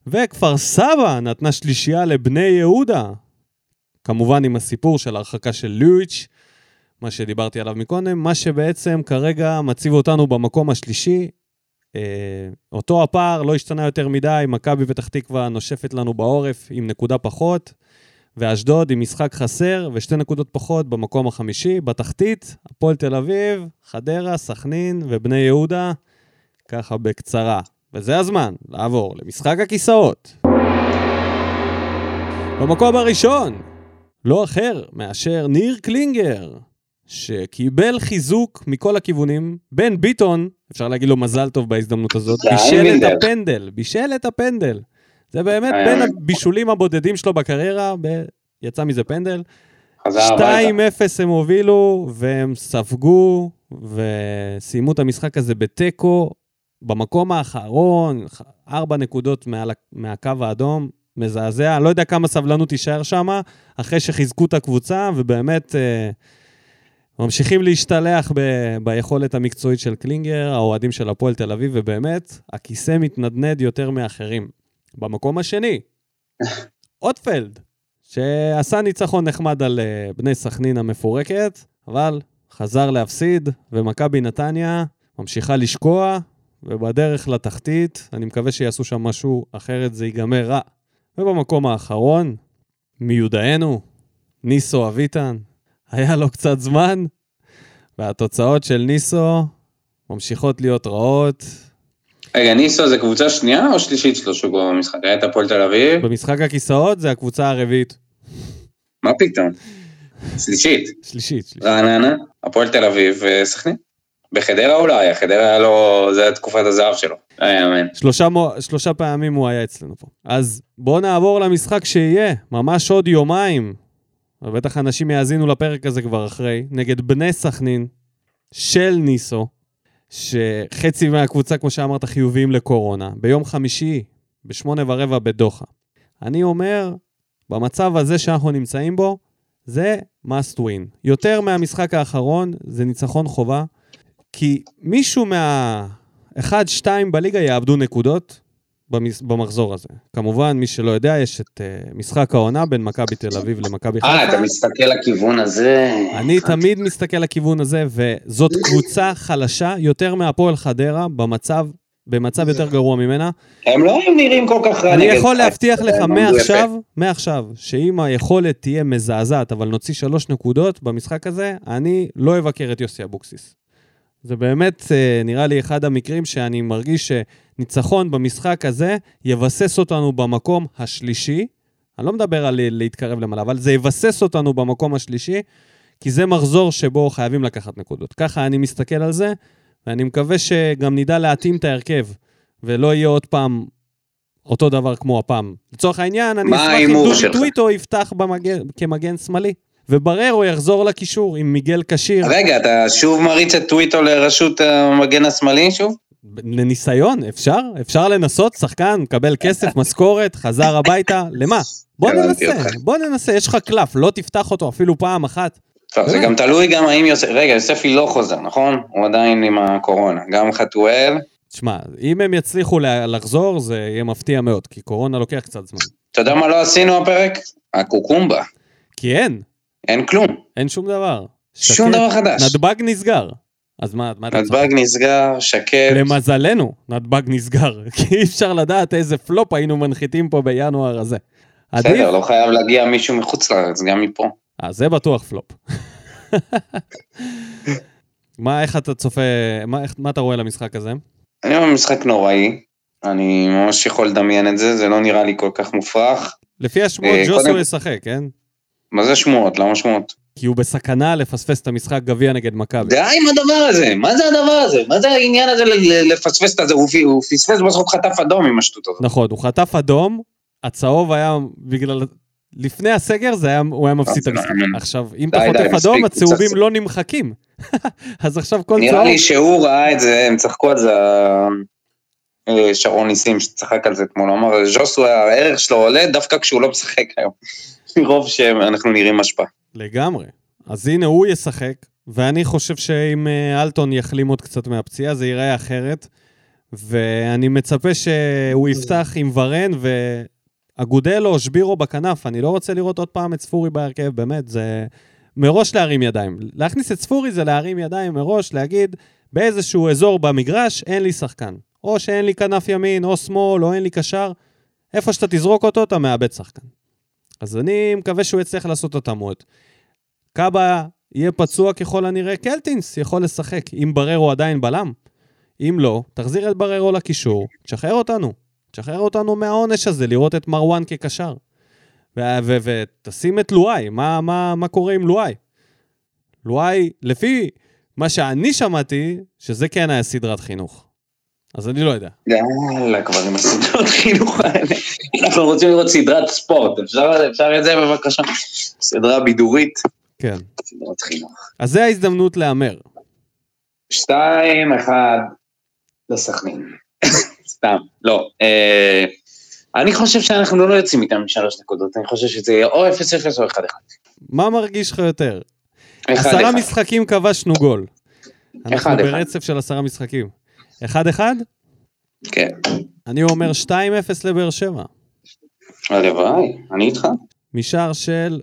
וכפר סבא נתנה שלישייה לבני יהודה. כמובן עם הסיפור של הרחקה של לואיץ', מה שדיברתי עליו מקודם, מה שבעצם כרגע מציב אותנו במקום השלישי. אה, אותו הפער לא השתנה יותר מדי, מכבי פתח תקווה נושפת לנו בעורף עם נקודה פחות, ואשדוד עם משחק חסר ושתי נקודות פחות במקום החמישי. בתחתית, הפועל תל אביב, חדרה, סכנין ובני יהודה, ככה בקצרה. וזה הזמן לעבור למשחק הכיסאות. במקום הראשון, לא אחר מאשר ניר קלינגר, שקיבל חיזוק מכל הכיוונים. בן ביטון, אפשר להגיד לו מזל טוב בהזדמנות הזאת, בישל את. הפנדל, בישל את הפנדל. זה באמת היה- בין הבישולים הבודדים שלו בקריירה, ב... יצא מזה פנדל. חזר הביתה. 2-0 הם הובילו, והם ספגו, וסיימו את המשחק הזה בתיקו. במקום האחרון, ארבע נקודות מעל, מהקו האדום, מזעזע. אני לא יודע כמה סבלנות תישאר שם, אחרי שחיזקו את הקבוצה, ובאמת אה, ממשיכים להשתלח ב, ביכולת המקצועית של קלינגר, האוהדים של הפועל תל אביב, ובאמת, הכיסא מתנדנד יותר מאחרים. במקום השני, אוטפלד, שעשה ניצחון נחמד על אה, בני סכנין המפורקת, אבל חזר להפסיד, ומכבי נתניה ממשיכה לשקוע, ובדרך לתחתית, אני מקווה שיעשו שם משהו, אחרת זה ייגמר רע. ובמקום האחרון, מיודענו, ניסו אביטן, היה לו קצת זמן, והתוצאות של ניסו ממשיכות להיות רעות. רגע, ניסו זה קבוצה שנייה או שלישית שלו שהוא כבר במשחק? היה את הפועל תל אביב? במשחק הכיסאות זה הקבוצה הרביעית. מה פתאום? שלישית. שלישית. רעננה, הפועל תל אביב וסכנין. בחדרה הוא לא היה, חדרה היה לו, זה היה תקופת הזהב שלו. לא יאמן. שלושה, שלושה פעמים הוא היה אצלנו פה. אז בואו נעבור למשחק שיהיה, ממש עוד יומיים. ובטח אנשים יאזינו לפרק הזה כבר אחרי, נגד בני סכנין של ניסו, שחצי מהקבוצה, כמו שאמרת, חיוביים לקורונה, ביום חמישי, בשמונה ורבע בדוחה. אני אומר, במצב הזה שאנחנו נמצאים בו, זה must win. יותר מהמשחק האחרון, זה ניצחון חובה, כי מישהו מה... 1-2 בליגה יאבדו נקודות, במס- במחזור הזה. כמובן, מי שלא יודע, יש את uh, משחק העונה בין מכבי תל אביב למכבי אה, חיפה. אתה מסתכל לכיוון הזה. אני תמיד מסתכל לכיוון הזה, וזאת קבוצה חלשה יותר מהפועל חדרה במצב, במצב יותר גרוע ממנה. הם לא נראים כל כך רע אני יכול. להבטיח לך מעכשיו. מעכשיו, שאם היכולת תהיה מזעזעת, אבל נוציא שלוש נקודות במשחק הזה, אני לא אבקר את יוסי אבוקסיס. זה באמת אה, נראה לי אחד המקרים שאני מרגיש שניצחון במשחק הזה יבסס אותנו במקום השלישי. אני לא מדבר על להתקרב למעלה, אבל זה יבסס אותנו במקום השלישי, כי זה מחזור שבו חייבים לקחת נקודות. ככה אני מסתכל על זה, ואני מקווה שגם נדע להתאים את ההרכב, ולא יהיה עוד פעם אותו דבר כמו הפעם. לצורך העניין, אני אשמח אם דודי? טוויטו יפתח במגן, כמגן שמאלי, ובררו יחזור לקישור עם מיגל כשיר. רגע, אתה שוב מריץ את טוויטו לראשות המגן השמאלי שוב? לניסיון, אפשר? אפשר לנסות? שחקן, מקבל כסף, משכורת, חזר הביתה, למה? בוא ננסה. בוא ננסה, יש לך קלף, לא תפתח אותו אפילו פעם אחת. טוב, זה. גם תלוי גם האם יוסף... רגע, יוספי לא חוזר, נכון? הוא עדיין עם הקורונה. גם חתואל. תשמע, אם הם יצליחו לחזור, זה יהיה מפתיע מאוד, כי קורונה לוקח קצת זמן. אתה יודע מה לא עשינו הפרק? הקוקומבה. כי אין, אין כלום. אין שום דבר. שום שקט, דבר חדש. נתב"ג נסגר. אז מה, מה אתה צוחק? נתב"ג נסגר, שקט. למזלנו, נתב"ג נסגר, כי אי אפשר לדעת איזה פלופ היינו מנחיתים פה בינואר הזה. עדיף? בסדר, לא חייב להגיע מישהו מחוץ לארץ, גם מפה. אה, זה בטוח פלופ. מה, איך אתה צופה, מה, איך, מה אתה רואה למשחק הזה? אני אומר משחק נוראי. אני ממש יכול לדמיין את זה, זה לא נראה לי כל כך מופרך. לפי השמועות אה, ג'וסו ישחק, כן? מה זה שמועות? למה שמועות? כי הוא בסכנה לפספס את המשחק גביע נגד מכבי. די עם הדבר הזה, מה זה הדבר הזה? מה זה העניין הזה לפספס את זה? הוא הוא פספס בסוף חטף אדום עם השטות הזאת. נכון, הוא חטף אדום, הצהוב היה בגלל... לפני הסגר זה היה, הוא היה מפסיד את לא המשחק. יאמן. עכשיו, אם אתה חוטף מספיק, אדום, קבוצה הצהובים לא נמחקים. אז עכשיו כל נראה צהוב... לי שהוא ראה את זה, הם צחקו על זה, אה, שרון ניסים שצחק על זה אתמול, אמר, ז'וסו הערך שלו עולה דווקא כשהוא לא משחק היום. מרוב שאנחנו נראים השפעה. לגמרי. אז הנה, הוא ישחק, ואני חושב שאם אה, אלטון יחלים עוד קצת מהפציעה, זה ייראה אחרת. ואני מצפה שהוא יפתח עם ורן ואגודלו או שבירו בכנף. אני לא רוצה לראות עוד פעם את ספורי בהרכב, באמת, זה מראש להרים ידיים. להכניס את ספורי זה להרים ידיים מראש, להגיד, באיזשהו אזור במגרש אין לי שחקן. או שאין לי כנף ימין, או שמאל, או אין לי קשר. איפה שאתה תזרוק אותו, אתה מאבד שחקן. אז אני מקווה שהוא יצליח לעשות התאמות. קאבה יהיה פצוע ככל הנראה, קלטינס יכול לשחק, אם בררו עדיין בלם. אם לא, תחזיר את בררו לקישור, תשחרר אותנו. תשחרר אותנו מהעונש הזה, לראות את מרואן כקשר. ותשים את לואי, מה, מה, מה קורה עם לואי? לואי, לפי מה שאני שמעתי, שזה כן היה סדרת חינוך. אז אני לא יודע. יאללה, כבר עם הסדרות חינוך האלה. אנחנו רוצים לראות סדרת ספורט, אפשר את זה בבקשה? סדרה בידורית, כן. סדרת חינוך. אז זה ההזדמנות להמר. שתיים, אחד, לסכנין. סתם, לא. אה, אני חושב שאנחנו לא יוצאים איתם עם שלוש נקודות, אני חושב שזה יהיה או 0-0 או 1-1. מה מרגיש לך יותר? 1-1. עשרה משחקים כבשנו גול. אנחנו. ברצף של עשרה משחקים. אחד אחד? כן. אני אומר 2-0 לבאר שבע. הלוואי, אני איתך. משער של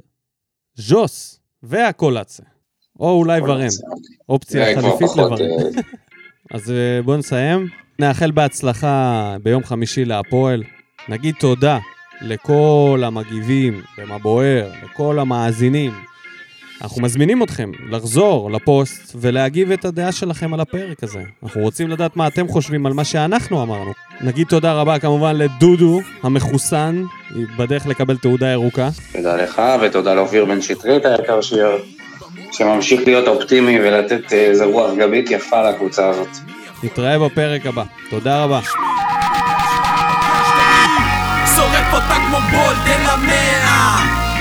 ז'וס והקולאצה. או אולי ורן. אופציה זה כבר חליפית לוורן. אה, אז אה, בואו נסיים. נאחל בהצלחה ביום חמישי להפועל. נגיד תודה לכל המגיבים במה בוער, לכל המאזינים. אנחנו מזמינים אתכם לחזור לפוסט ולהגיב את הדעה שלכם על הפרק הזה. אנחנו רוצים לדעת מה אתם חושבים על מה שאנחנו אמרנו. נגיד תודה רבה כמובן לדודו המחוסן, בדרך לקבל תעודה ירוקה. תודה לך ותודה לאופיר בן שטרית היקר שיר, שממשיך להיות אופטימי ולתת אה, איזה רוח גבית יפה לקבוצה הזאת. נתראה בפרק הבא. תודה רבה. שורף אותה כמו בולדן המאה